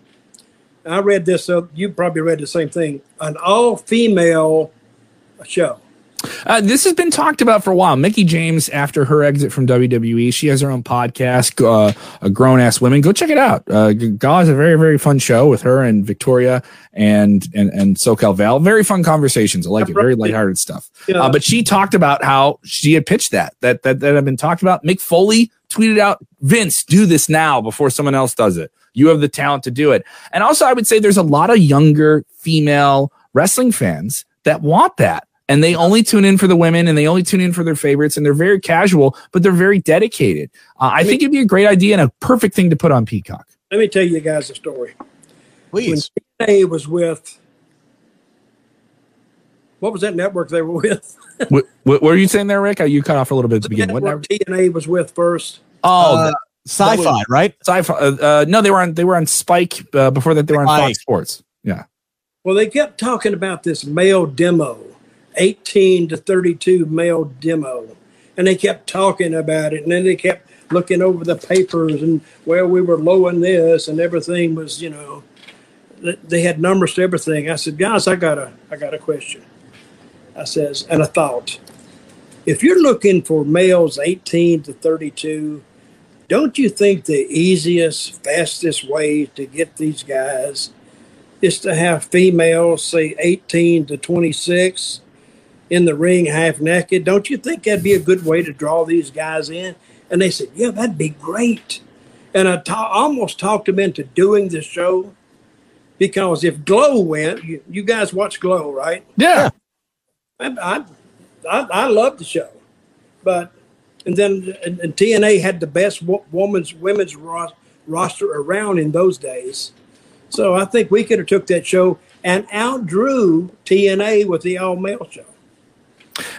I read this, so you probably read the same thing. An all-female show. Uh, this has been talked about for a while. Mickie James, after her exit from WWE, she has her own podcast, uh, a grown ass women. Go check it out. Uh, Gaw is a very very fun show with her and Victoria and and and SoCal Val. Very fun conversations. I like it. Very lighthearted stuff. Yeah. Uh, but she talked about how she had pitched that that that that had been talked about. Mick Foley tweeted out, "Vince, do this now before someone else does it. You have the talent to do it." And also, I would say there's a lot of younger female wrestling fans that want that and they only tune in for the women and they only tune in for their favorites and they're very casual, but they're very dedicated. Uh, I think it'd be a great idea and a perfect thing to put on Peacock. Let me tell you guys a story. Please. When TNA was with, what was that network they were with? (laughs) what, what, were you saying there, Rick? You cut off a little bit at the beginning. What network TNA was with first? Oh, Uh, sci-fi, right? sci-fi. Uh, uh, no, they were on they were on Spike uh, before that. They were on Fox Sports. Yeah. Well, they kept talking about this male demo, 18 to 32 male demo. And they kept talking about it. And then they kept looking over the papers and, well, we were low in this and everything was, you know, they had numbers to everything. I said, guys, I got a, I got a question. I says, and a thought. If you're looking for males 18 to 32, don't you think the easiest, fastest way to get these guys is to have females, say 18 to 26, in the ring half naked. Don't you think that'd be a good way to draw these guys in? And they said, Yeah, that'd be great. And I ta- almost talked them into doing the show because if Glow went, you, you guys watch Glow, right? Yeah. I, I, I, I love the show, but and then and, and TNA had the best wo- women's women's ro- roster around in those days. So I think we could have took that show and outdrew TNA with the all male show.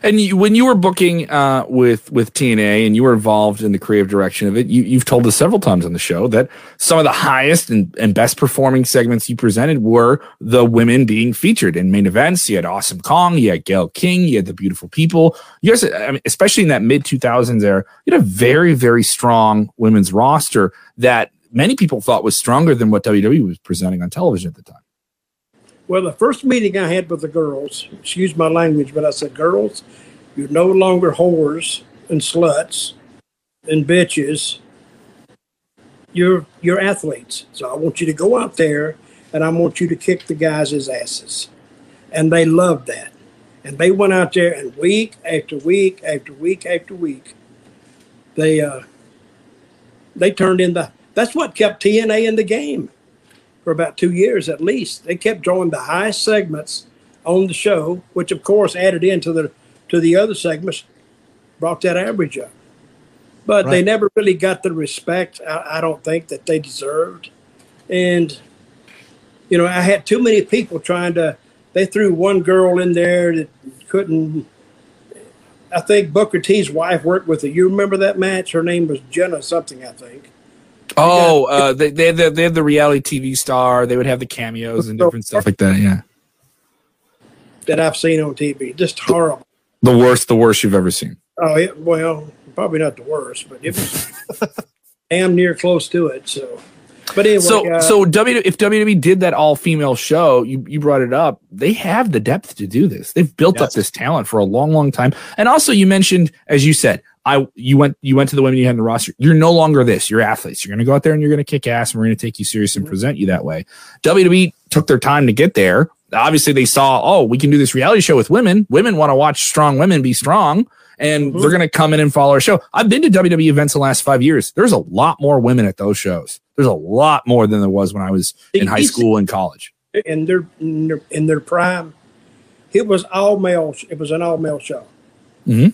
And you, when you were booking uh, with with TNA and you were involved in the creative direction of it, you, you've told us several times on the show that some of the highest and, and best performing segments you presented were the women being featured in main events. You had Awesome Kong, you had Gail Kim, you had the Beautiful People. You guys, I mean, especially in that mid 2000s era, you had a very very strong women's roster that many people thought was stronger than what WWE was presenting on television at the time. Well, the first meeting I had with the girls, excuse my language, but I said, girls, you're no longer whores and sluts and bitches. You're you're athletes. So I want you to go out there and I want you to kick the guys' asses. And they loved that. And they went out there and week after week after week after week, they uh they turned in the that's what kept TNA in the game for about two years at least. They kept drawing the highest segments on the show, which of course added into the to the other segments, brought that average up. But they never really got the respect I, I don't think that they deserved. And you know, I had too many people trying to. They threw one girl in there that couldn't. I think Booker T's wife worked with it. You remember that match? Her name was Jenna something, I think. Oh, uh, they they had the, they had the reality TV star. They would have the cameos and different stuff like that. Yeah, That I've seen on TV. Just horrible. the worst, the worst you've ever seen. Oh, it, well, probably not the worst, but it was (laughs) damn near close to it. So, but anyway, So uh, so W if WWE did that all female show, you you brought it up. They have the depth to do this. They've built up this talent for a long, long time. And also, you mentioned, as you said, I you went you went to the women you had in the roster. You're no longer this. You're athletes. You're going to go out there and you're going to kick ass, and we're going to take you serious and present you that way. WWE took their time to get there. Obviously, they saw, oh, we can do this reality show with women. Women want to watch strong women be strong, and Mhm. they're going to come in and follow our show. I've been to WWE events the last five years. There's a lot more women at those shows. There's a lot more than there was when I was in high school and college. in their, in their in their prime, it was all male. It was an all male show Mhm.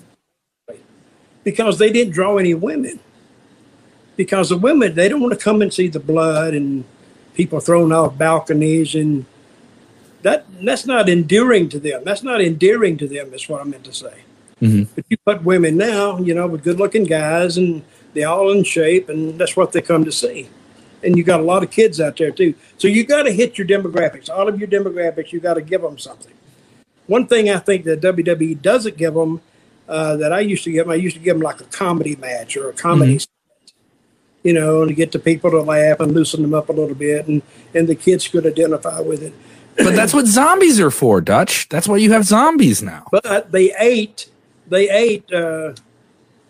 Because they didn't draw any women. Because the women they don't want to come and see the blood and people thrown off balconies and that that's not endearing to them. That's not endearing to them. Is what I meant to say. Mhm. But you put women now, you know, with good looking guys and they're all in shape and that's what they come to see. And you got a lot of kids out there too. So you got to hit your demographics. All of your demographics, you got to give them something. One thing I think that WWE doesn't give them uh, that I used to give them, I used to give them like a comedy match or a comedy, set, you know, to get the people to laugh and loosen them up a little bit, and and the kids could identify with it. But that's what zombies are for, Dutch. That's why you have zombies now. But they ate, they ate. Uh,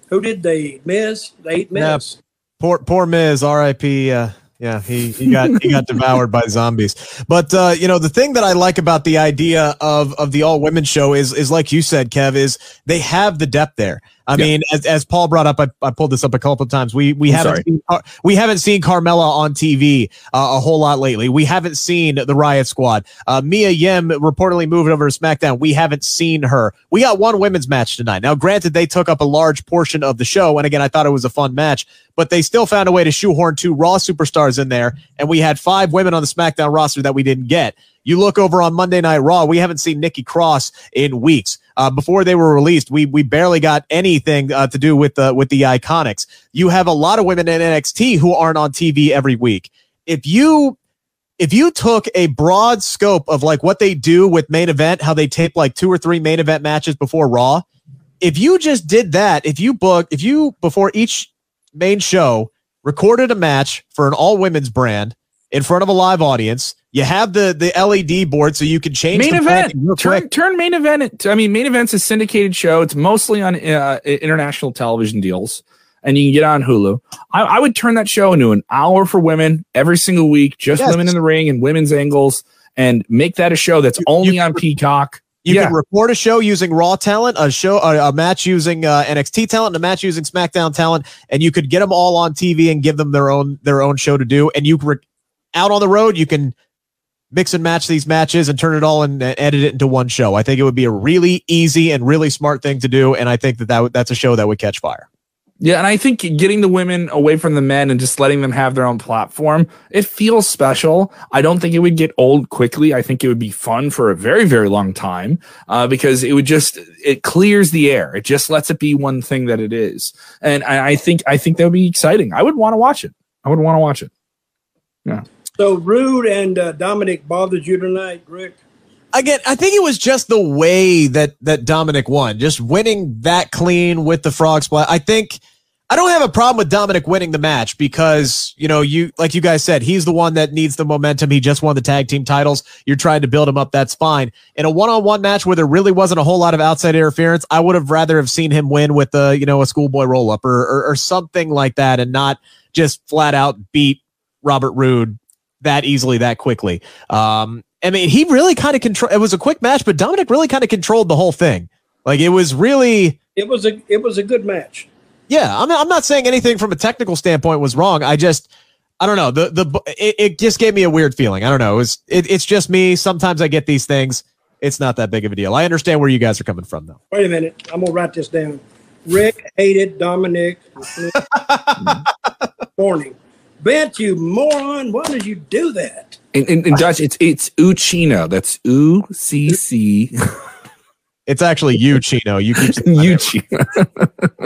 who did they? eat? Miz. They ate Yeah. Miz. Poor poor Miz, R.I.P. Uh, yeah, he, he got he got devoured by zombies. But uh, you know, the thing that I like about the idea of of the all women show is is like you said, Kev, is they have the depth there. I mean, as, as Paul brought up, I, I pulled this up a couple of times. We we I'm haven't sorry. seen, we haven't seen Carmella on TV uh, a whole lot lately. We haven't seen the Riot Squad. Uh, Mia Yim reportedly moving over to SmackDown. We haven't seen her. We got one women's match tonight. Now, granted, they took up a large portion of the show, and again, I thought it was a fun match, but they still found a way to shoehorn two Raw superstars in there, and we had five women on the SmackDown roster that we didn't get. You look over on Monday Night Raw, we haven't seen Nikki Cross in weeks. Uh, before they were released, we we barely got anything uh, to do with the with the Iconics. You have a lot of women in NXT who aren't on TV every week. If you if you took a broad scope of like what they do with main event, how they tape like two or three main event matches before Raw, if you just did that, if you book, if you before each main show recorded a match for an all women's brand in front of a live audience, you have the the LED board so you can change main event. Turn turn main event. I mean, main event's a syndicated show. It's mostly on uh, international television deals, and you can get on Hulu. I, I would turn that show into an hour for women every single week, just Yes. women in the ring and women's angles, and make that a show that's You- only you on Peacock. You yeah. can record a show using Raw talent, a show, a, a match using uh, NXT talent, and a match using SmackDown talent, and you could get them all on TV and give them their own their own show to do. And you re- out on the road, you can mix and match these matches and turn it all and uh, edit it into one show. I think it would be a really easy and really smart thing to do, and I think that, that that's a show that would catch fire. Yeah, and I think getting the women away from the men and just letting them have their own platform, it feels special. I don't think it would get old quickly. I think it would be fun for a very, very long time uh, because it would just it clears the air. It just lets it be one thing that it is, and I, I think I think that would be exciting. I would want to watch it. I would want to watch it. So Roode and uh, Dominic bothered you tonight, Rick? Again, I think it was just the way that that Dominic won, just winning that clean with the frog splash. I think I don't have a problem with Dominic winning the match because you know you like you guys said he's the one that needs the momentum. He just won the tag team titles. You're trying to build him up. That's fine. In a one on one match where there really wasn't a whole lot of outside interference, I would have rather have seen him win with a you know a schoolboy roll up or, or or something like that, and not just flat out beat Robert Roode that easily that quickly. Um, I mean, he really kind of control. It was a quick match, but Dominic really kind of controlled the whole thing. Like it was really, It was a it was a good match. yeah. I'm I'm not saying anything from a technical standpoint was wrong. I just, I don't know. The the it, it just gave me a weird feeling. I don't know. It was it, it's just me. Sometimes I get these things. It's not that big of a deal. I understand where you guys are coming from, though. Wait a minute, I'm gonna write this down. Rick hated Dominic. (laughs) Morning. Bet you moron, why did you do that? In, in, in Dutch, it's it's Uchino. That's U C C (laughs) It's actually you, Chino. You keep saying. Uchino.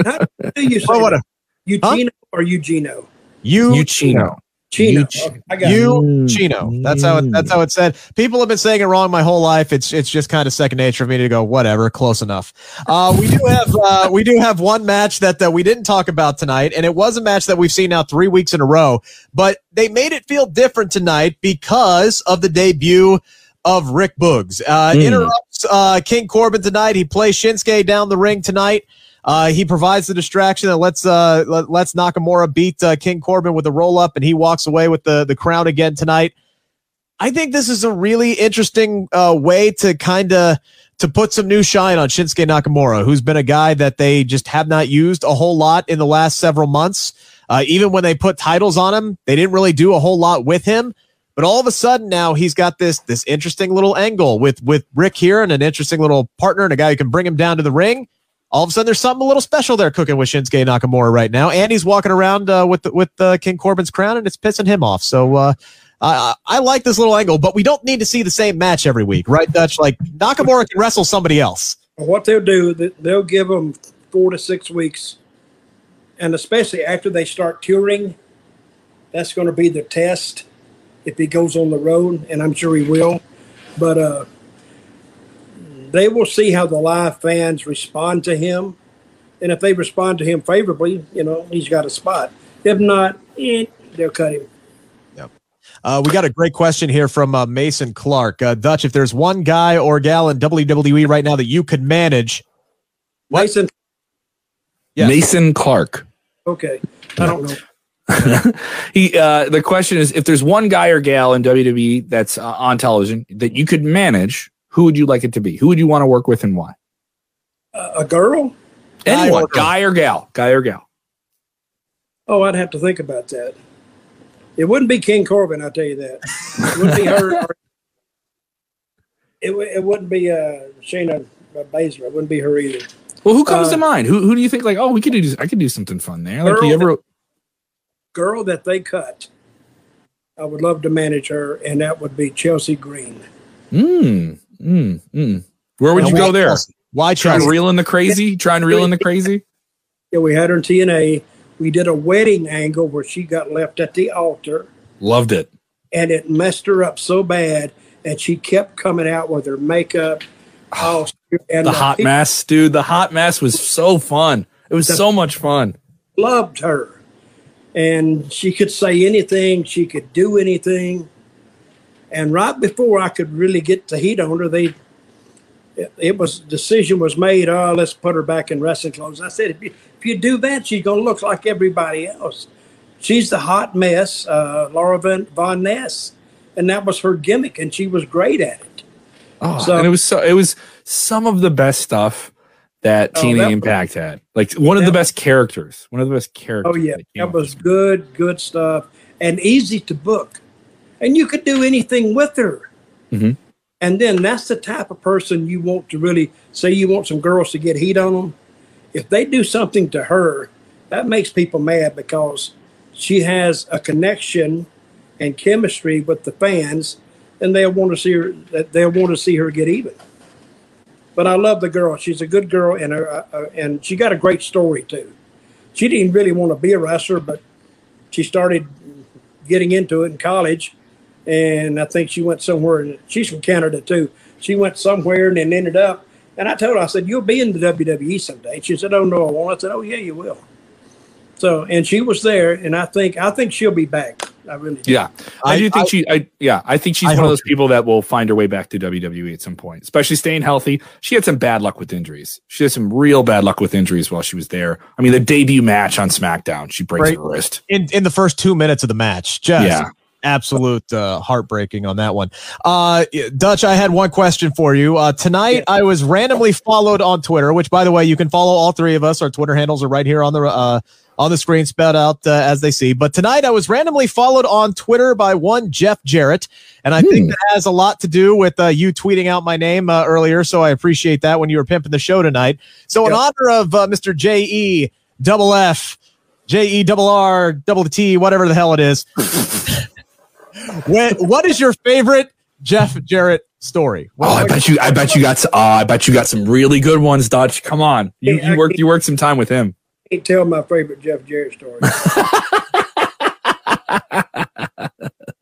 How do you say Oh, what a- that? Eugeno or Eugeno? you, Uchino. Chino. Euge- Okay, I got. You Chino. That's how it, that's how it's said. People have been saying it wrong my whole life. It's it's just kind of second nature for me to go whatever, close enough. Uh, we do have uh, we do have one match that uh, we didn't talk about tonight, and it was a match that we've seen now three weeks in a row. But they made it feel different tonight because of the debut of Rick Boogs. Uh, Hmm. Interrupts uh, King Corbin tonight. He plays Shinsuke down the ring tonight. Uh, he provides the distraction that lets uh, let, lets Nakamura beat uh, King Corbin with a roll up, and he walks away with the the crown again tonight. I think this is a really interesting uh, way to kind of to put some new shine on Shinsuke Nakamura, who's been a guy that they just have not used a whole lot in the last several months. Uh, even when they put titles on him, they didn't really do a whole lot with him. But all of a sudden now he's got this this interesting little angle with with Rick here and an interesting little partner and a guy who can bring him down to the ring. All of a sudden, there's something a little special there cooking with Shinsuke Nakamura right now, and he's walking around uh, with the, with uh, King Corbin's crown, and it's pissing him off. So uh, I, I like this little angle, but we don't need to see the same match every week, right, Dutch? Like Nakamura can wrestle somebody else. What they'll do, they'll give them four to six weeks, and especially after they start touring, that's going to be the test if he goes on the road, and I'm sure he will. But uh, they will see how the live fans respond to him, and if they respond to him favorably, you know he's got a spot. If not, eh, they'll cut him. Uh, we got a great question here from uh, Mason Clark. Uh, Dutch, if there's one guy or gal in WWE right now that you could manage, What? Mason, Yes. Mason Clark. okay, I don't know. (laughs) he uh, the question is if there's one guy or gal in WWE that's uh, on television that you could manage, who would you like it to be? Who would you want to work with and why? Uh, a girl, Guy Anyone, or guy or gal, guy or gal. Oh, I'd have to think about that. It wouldn't be King Corbin, I'll tell you that. It wouldn't be her. or- (laughs) it, wou- it wouldn't be uh, Shayna Baszler. It wouldn't be her either. Well, who comes Uh, to mind? Who who do you think like? Oh, we could do. I could do something fun there. Like Girl you ever? Girl that they cut, I would love to manage her, and that would be Chelsea Green. Mm, mm, mm. Where would Now, you go there? Why Try and reel in the crazy. Try and reel in the crazy. Yeah, we had her in TNA. We did a wedding angle where she got left at the altar, Loved it. and it messed her up so bad. And she kept coming out with her makeup. (sighs) Oh, and The hot people mess, dude. The hot mess was so fun. It was so much fun. loved her, and she could say anything. She could do anything. And right before I could really get the heat on her, they it, it was decision was made. Oh, let's put her back in wrestling clothes. I said, if you, if you do that, she's gonna look like everybody else. She's the hot mess, uh, Laurel Van, Van Ness, and that was her gimmick, and she was great at it. Oh, So- and it was so. It was some of the best stuff that Oh, that was- Impact had. Like one of the that- best characters. One of the best characters. Oh yeah, came that was good, good stuff, and easy to book, and you could do anything with her. Mhm. And then that's the type of person you want to really say. You want some girls to get heat on them. If they do something to her, that makes people mad because she has a connection and chemistry with the fans, and they'll want to see her. They'll want to see her get even. But I love the girl. She's a good girl, and uh, uh, and she got a great story too she didn't really want to be a wrestler, but she started getting into it in college. And I think she went somewhere, she's from Canada too. She went somewhere and then ended up. And I told her, I said, You'll be in the WWE someday. She said, Oh, no, I won't. I said, Oh, yeah, you will. So, and she was there, and I think I think she'll be back. I really do. Yeah, I, I- do think I- she. I yeah, I think she's I one of those people that will find her way back to WWE at some point, especially staying healthy. She had some bad luck with injuries. She had some real bad luck with injuries while she was there. I mean, the debut match on SmackDown, she breaks Right. her wrist. in in the first two minutes of the match. Just Yeah. Absolute uh, heartbreaking on that one. Uh, Dutch, I had one question for you. Uh, tonight, I was randomly followed on Twitter, which, by the way, you can follow all three of us. Our Twitter handles are right here on the uh, on the screen, spelled out uh, as they see. But tonight, I was randomly followed on Twitter by one Jeff Jarrett, and I think that has a lot to do with uh, you tweeting out my name uh, earlier. So I appreciate that when you were pimping the show tonight. So in honor of uh, Mr. J E double F. J E double R double T, whatever the hell it is. When, what is your favorite Jeff Jarrett story? Oh, I bet you. I bet you got. s- Oh, I bet you got some really good ones, Dutch. Come on, you, you worked. You worked some time with him. can't tell my favorite Jeff Jarrett story. (laughs)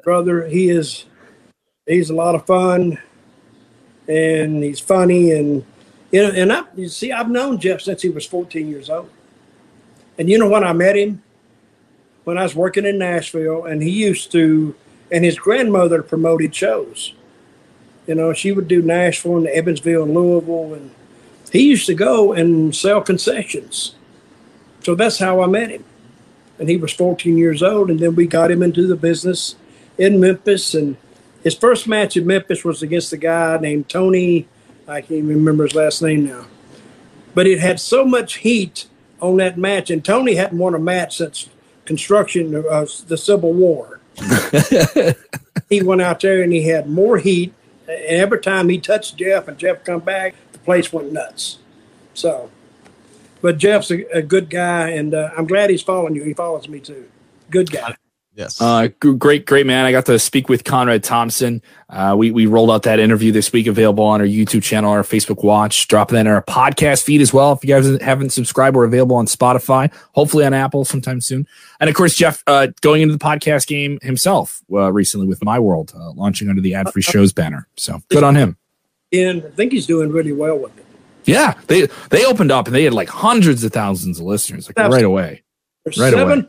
Brother, he is he's a lot of fun and he's funny and you know and I you see I've known Jeff since he was 14 years old. And you know when I met him? When I was working in Nashville and he used to and his grandmother promoted shows. You know, she would do Nashville and Evansville and Louisville and he used to go and sell concessions. So that's how I met him. And he was 14 years old. And then we got him into the business in Memphis. And his first match in Memphis was against a guy named Tony. I can't even remember his last name now. But it had so much heat on that match. And Tony hadn't won a match since construction of uh, the Civil War. (laughs) he went out there and he had more heat. And every time he touched Jeff and Jeff come back, the place went nuts. So but Jeff's a, a good guy, and uh, I'm glad he's following you. He follows me too. Good guy. Yes. Uh, great, great man. I got to speak with Conrad Thompson. Uh, we we rolled out that interview this week, available on our YouTube channel, our Facebook Watch. Drop that in our podcast feed as well. If you guys haven't subscribed, we're available on Spotify, hopefully on Apple sometime soon. And of course, Jeff uh, going into the podcast game himself uh, recently with My World, uh, launching under the Ad Free Shows banner. So good on him. And I think he's doing really well with it. Yeah, they they opened up and they had like hundreds of thousands of listeners like right away. There's Right away.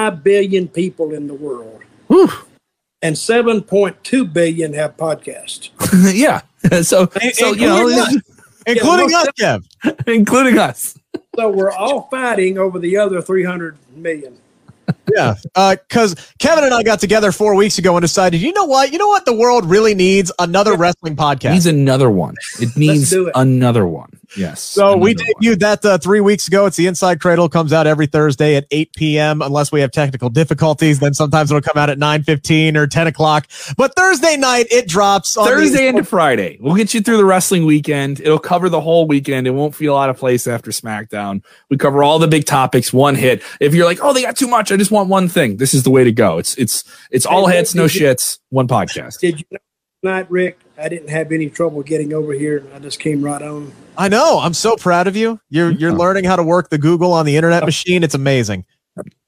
Seven five billion people in the world, Whew. and 7.2 billion have podcasts. (laughs) yeah. (laughs) So so you know, including us, including Yeah, us, Kev. (laughs) including us. So we're all fighting over the other 300 million. yeah, because uh, Kevin and I got together four weeks ago and decided, you know what, you know what, the world really needs another wrestling podcast. Needs another one. It needs it. another one. Yes. So we debuted that uh, three weeks ago. It's the Inside Cradle. Comes out every Thursday at 8 p.m. Unless we have technical difficulties, then sometimes it'll come out at 9:15 or 10 o'clock. But Thursday night it drops. Thursday into Friday. We'll get you through the wrestling weekend. It'll cover the whole weekend. It won't feel out of place after SmackDown. We cover all the big topics, one hit. If you're like, oh, they got too much, I just want one thing. This is the way to go. It's it's it's all hits, no shits, one podcast. Did you know tonight, Rick? I didn't have any trouble getting over here. I just came right on. I know. I'm so proud of you. You're you're learning how to work the Google on the internet machine. It's amazing.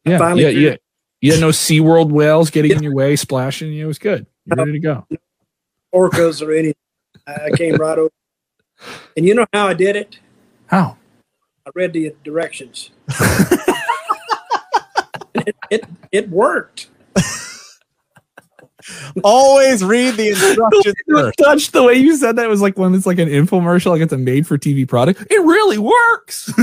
Yeah, yeah, yeah. You had no (laughs) SeaWorld whales getting in your way, splashing you. It was good. You're ready to go. Orcas or anything. I came right over. And you know how I did it? How? I read the directions. (laughs) it, it, it worked. (laughs) Always read the instructions. (laughs) Touch the way you said that was like when it's like an infomercial, like it's a made for TV product. It really works. (laughs)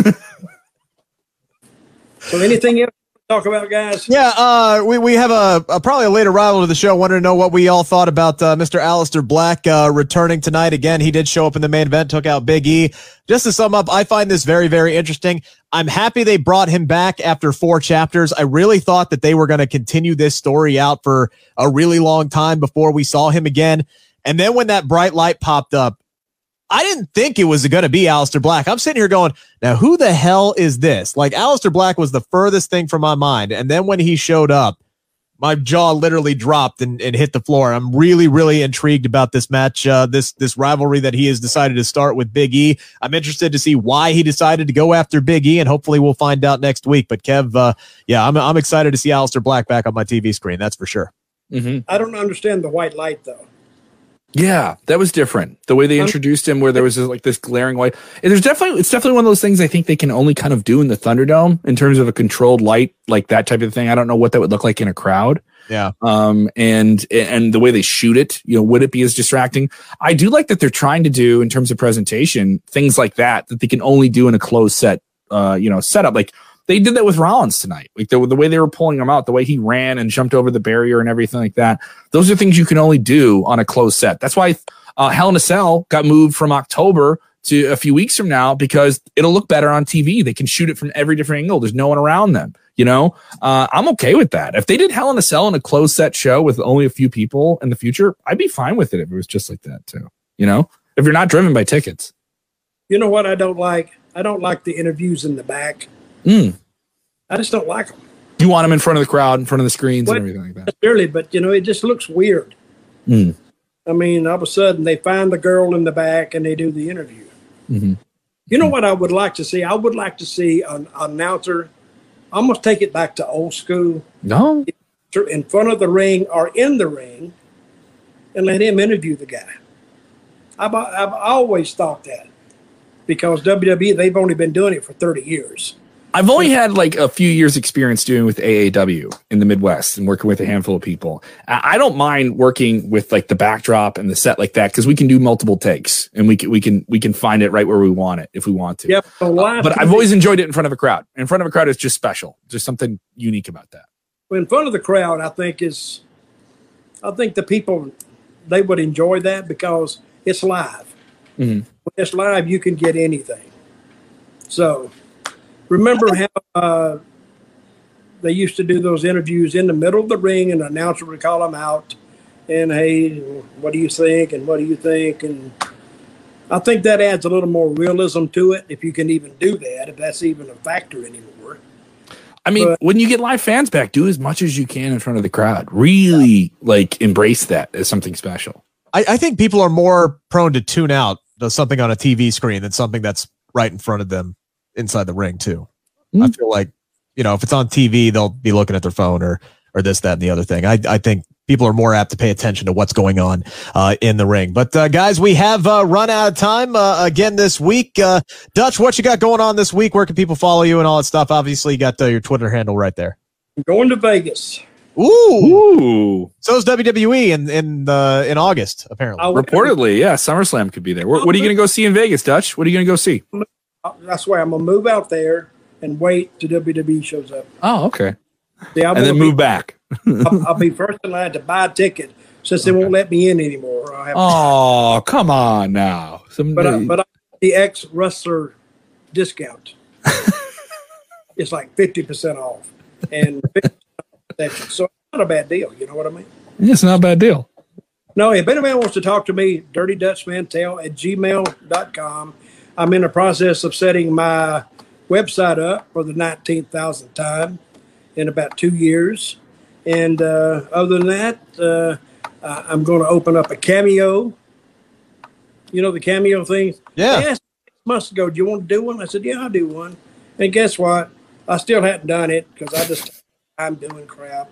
so anything else talk about, guys? Yeah, uh, we, we have a, a, probably a late arrival to the show. Wanted to know what we all thought about uh, Mr. Aleister Black uh, returning tonight. Again, he did show up in the main event, took out Big E. Just to sum up, I find this very, very interesting. I'm happy they brought him back after four chapters. I really thought that they were going to continue this story out for a really long time before we saw him again. And then when that bright light popped up, I didn't think it was going to be Aleister Black. I'm sitting here going, now who the hell is this? Like Aleister Black was the furthest thing from my mind. And then when he showed up, my jaw literally dropped and, and hit the floor. I'm really, really intrigued about this match, uh, this this rivalry that he has decided to start with Big E. I'm interested to see why he decided to go after Big E, and hopefully we'll find out next week. But Kev, uh, yeah, I'm I'm excited to see Aleister Black back on my TV screen. That's for sure. Mm-hmm. I don't understand the white light though. Yeah, that was different. The way they introduced him, where there was like this glaring white. And there's definitely it's definitely one of those things I think they can only kind of do in the Thunderdome in terms of a controlled light, like that type of thing. I don't know what that would look like in a crowd. Yeah. Um. And and the way they shoot it, you know, would it be as distracting? I do like that they're trying to do in terms of presentation things like that that they can only do in a closed set, uh, you know, setup. Like they did that with Rollins tonight. Like the, the way they were pulling him out, the way he ran and jumped over the barrier and everything like that. Those are things you can only do on a closed set. That's why uh, Hell in a Cell got moved from October to a few weeks from now because it'll look better on TV. They can shoot it from every different angle. There's no one around them. You know, uh, I'm okay with that. If they did Hell in a Cell in a closed set show with only a few people in the future, I'd be fine with it if it was just like that too. You know, if you're not driven by tickets. You know what I don't like? I don't like the interviews in the back. Mm. I just don't like them. You want them in front of the crowd, in front of the screens, well, and everything like that. Necessarily, but you know, it just looks weird. Mm. I mean, all of a sudden they find the girl in the back and they do the interview. Mm-hmm. You know what I would like to see? I would like to see an, an announcer. Gonna take it back to old school. No, in front of the ring or in the ring, and let him interview the guy. I've, I've always thought that because WWE they've only been doing it for 30 years. I've only had like a few years experience doing with AAW in the Midwest and working with a handful of people. I don't mind working with like the backdrop and the set like that because we can do multiple takes and we can we can we can find it right where we want it if we want to. Yep. Uh, but I've always enjoyed it in front of a crowd. In front of a crowd is just special. There's something unique about that. Well, in front of the crowd, I think is, I think the people they would enjoy that because it's live. Mm-hmm. When it's live, you can get anything. So Remember how uh, they used to do those interviews in the middle of the ring, and the announcer would call them out, and hey, what do you think? And what do you think? And I think that adds a little more realism to it, if you can even do that, if that's even a factor anymore. I mean, but, when you get live fans back, do as much as you can in front of the crowd. Really, like, embrace that as something special. I, I think people are more prone to tune out to something on a TV screen than something that's right in front of them inside the ring too. Mm. I hmm. feel like, you know, if it's on TV, they'll be looking at their phone or or this, that, and the other thing. I, I think people are more apt to pay attention to what's going on uh, in the ring. But uh, guys, we have uh, run out of time uh, again this week. Uh, Dutch, what you got going on this week? Where can people follow you and all that stuff? Obviously, you got uh, your Twitter handle right there. I'm going to Vegas. Ooh, Ooh. So is WWE in in the in August apparently. Reportedly, yeah. SummerSlam could be there. What, what are you going to go see in Vegas, Dutch? What are you going to go see? Uh, that's why I'm gonna move out there and wait till WWE shows up. Oh, okay. See, I and then wanna move back. (laughs) I'll, I'll be first in line to buy a ticket since they won't let me in anymore. I'll have, Oh, come on now. Some, but I, but I, the ex wrestler discount. (laughs) it's like fifty percent off, and 50% so it's not a bad deal. You know what I mean? it's not a bad deal. No, if anybody wants to talk to me, Dirty Dutch Mantell at gmail.com. I'm in the process of setting my website up for the 19,000th time in about two years. And uh, other than that, uh, I'm going to open up a cameo. You know the cameo thing? Yeah. Asked months ago, do you want to do one? I said, yeah, I'll do one. And guess what? I still hadn't done it because I just, I'm doing crap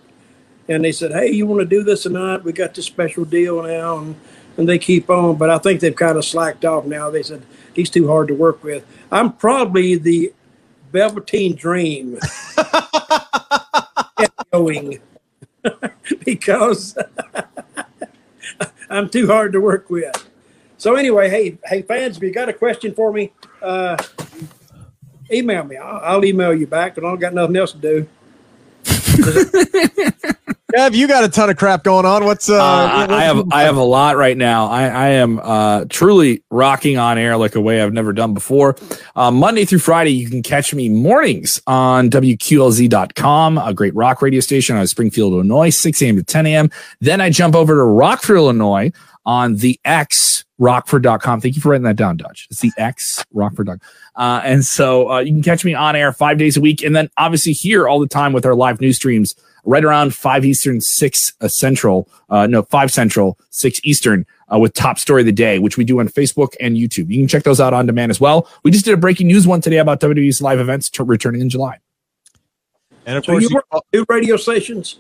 and they said, "Hey, you want to do this or not? We got this special deal now," and, and they keep on. But I think they've kind of slacked off now. They said he's too hard to work with. I'm probably the Velveteen Dream (laughs) going (laughs) because (laughs) I'm too hard to work with. So anyway, hey, hey fans, if you got a question for me, uh, email me. I'll, I'll email you back, but I don't got nothing else to do. Kev, you got a ton of crap going on. What's uh? Uh, I, I have I have a lot right now. I, I am uh, truly rocking on air like a way I've never done before. Uh, Monday through Friday, you can catch me mornings on WQLZ.com, a great rock radio station out of Springfield, Illinois, 6 a.m. to 10 a.m. Then I jump over to Rockford, Illinois on the X Rockford.com. Thank you for writing that down, Dutch. It's the X Rockford.com. Uh, and so uh, you can catch me on air five days a week. And then obviously here all the time with our live news streams right around 5 Eastern, 6 uh, Central, uh, no, 5 Central, 6 Eastern uh, with Top Story of the Day, which we do on Facebook and YouTube. You can check those out on demand as well. We just did a breaking news one today about WWE's live events t- returning in July. and of So course, you you, work two radio stations,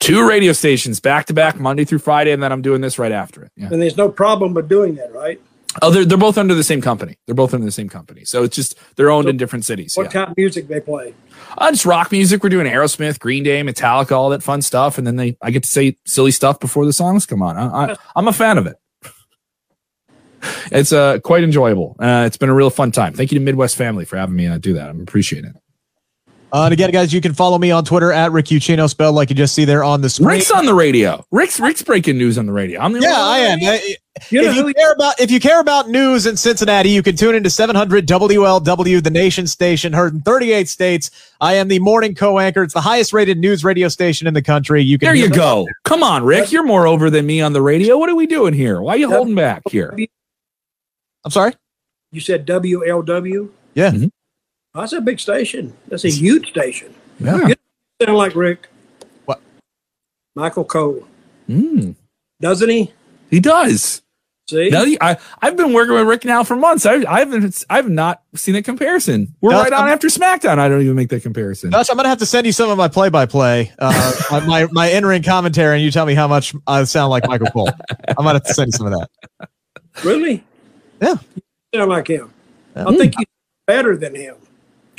Two radio stations back to back, Monday through Friday, and then I'm doing this right after it. Yeah. and there's no problem with doing that, right? Oh, they're, they're both under the same company. They're both under the same company. So it's just, they're owned in different cities. What yeah. kind of music they play? Uh, just rock music. We're doing Aerosmith, Green Day, Metallica, all that fun stuff, and then they I get to say silly stuff before the songs come on. I, I, I'm a fan of it. It's uh, quite enjoyable. Uh, it's been a real fun time. Thank you to Midwest Family for having me uh, do that. I'm appreciating it. Uh, and again, guys, you can follow me on Twitter at Rick Ucchino, spelled like you just see there on the screen. Rick's on the radio. Rick's Rick's breaking news on the radio. I'm the yeah, I on am. the radio. Uh, You know if who you care about if you care about news in Cincinnati, you can tune into 700 WLW, the nation station, heard in 38 states. I am the morning co-anchor. It's the highest rated news radio station in the country. You can There you me- go. Come on, Rick. You're more over than me on the radio. What are we doing here? Why are you holding back here? I'm sorry. You said WLW. Yeah. Mhm. Oh, that's a big station. That's a huge station. Yeah. Sound like Rick. What? Michael Cole, Mm, doesn't he? he does. See, No, I I've been working with Rick now for months. I I haven't I've not seen a comparison. We're No, right on I'm- after SmackDown. I don't even make that comparison. Dutch, I'm gonna have to send you some of my play-by-play, uh, (laughs) my my, my in-ring commentary, and you tell me how much I sound like Michael Cole. I might have to send you some of that. really? Yeah. You sound like him. I Yeah. think you're better than him.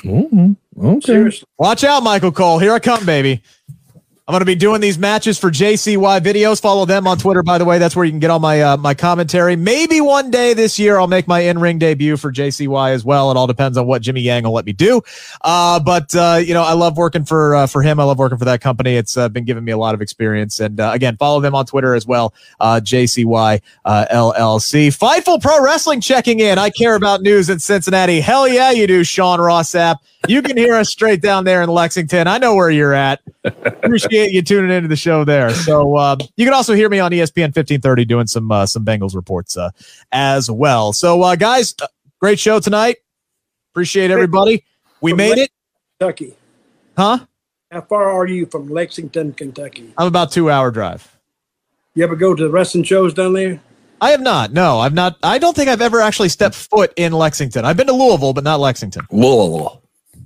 Mhm. Okay. Seriously. Watch out, Michael Cole. Here I come, baby. I'm going to be doing these matches for JCY videos. Follow them on Twitter, by the way. That's where you can get all my uh, my commentary. Maybe one day this year I'll make my in ring debut for JCY as well. It all depends on what Jimmy Yang will let me do. Uh, but uh, you know, I love working for uh, for him. I love working for that company. It's uh, been giving me a lot of experience. And uh, again, follow them on Twitter as well. JCY LLC. Fightful Pro Wrestling checking in. I care about news in Cincinnati. Hell yeah, you do, Sean Ross Sapp. You can hear us straight down there in Lexington. I know where you're at. Appreciate you tuning into the show there. So um, you can also hear me on ESPN 1530 doing some uh, some Bengals reports uh, as well. So uh, guys, uh, great show tonight. Appreciate everybody. We made it, Kentucky. huh? How far are you from Lexington, Kentucky? I'm about two hour drive. You ever go to the wrestling shows down there? I have not. No, I've not. I don't think I've ever actually stepped foot in Lexington. I've been to Louisville, but not Lexington. Whoa. You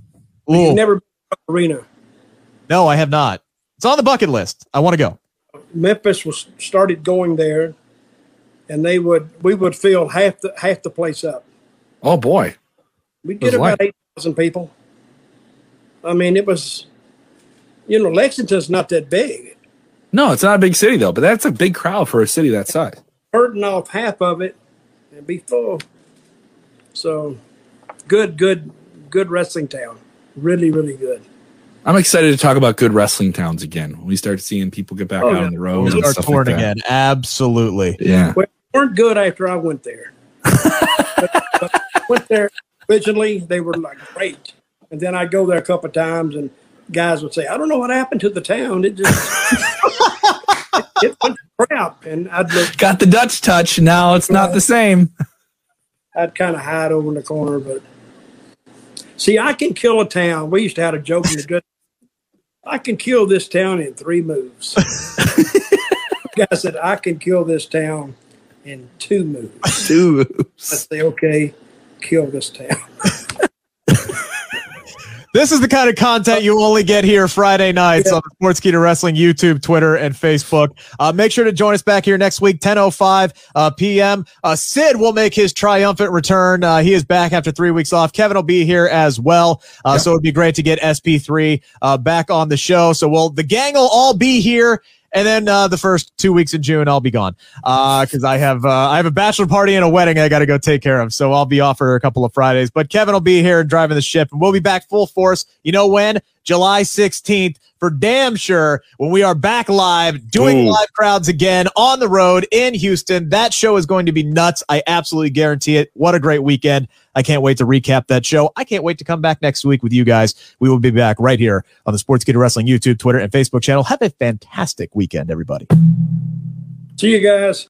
Louisville. never been to the arena. No, I have not. It's on the bucket list. I want to go. Memphis was started going there, and they would we would fill half the half the place up. Oh boy. We'd get about eight thousand people. I mean, it was, you know, Lexington's not that big. No, it's not a big city though, but that's a big crowd for a city that size. Hurting off half of it and be full. So, good, good, good wrestling town. Really, really good. I'm excited to talk about good wrestling towns again. When we start seeing people get back Oh, out yeah. on the road and Start stuff touring like that. again. Absolutely. Yeah. Well, they weren't good after I went there. but, (laughs) but went there originally, they were like great. And then I'd go there a couple of times and guys would say, I don't know what happened to the town. It just it, (laughs) it went crap. And I'd look Got the Dutch touch. Now it's not the same. I'd kind of hide over in the corner, but see, I can kill a town. We used to have a joke in the good. I can kill this town in three moves. (laughs) Guy said, I can kill this town in two moves. Two moves. I say, okay, kill this town. (laughs) This is the kind of content you only get here Friday nights Yeah. on the Sportskeeda Wrestling YouTube, Twitter, and Facebook. Uh, make sure to join us back here next week, 10.05 uh, p.m. Uh, Sid will make his triumphant return. Uh, he is back after three weeks off. Kevin will be here as well. Uh, So it'd be great to get SP3 uh, back on the show. So we'll, the gang will all be here. And then uh, the first two weeks in June, I'll be gone because I have uh, I have a bachelor party and a wedding I got to go take care of. So I'll be off for a couple of Fridays. But Kevin will be here driving the ship, and we'll be back full force. You know when? July 16th for damn sure when we are back live doing Ooh. live crowds again on the road in Houston. That show is going to be nuts. I absolutely guarantee it. What a great weekend. I can't wait to recap that show. I can't wait to come back next week with you guys. We will be back right here on the Sports Sportskeeda Wrestling YouTube, Twitter, and Facebook channel. Have a fantastic weekend, everybody. See you guys.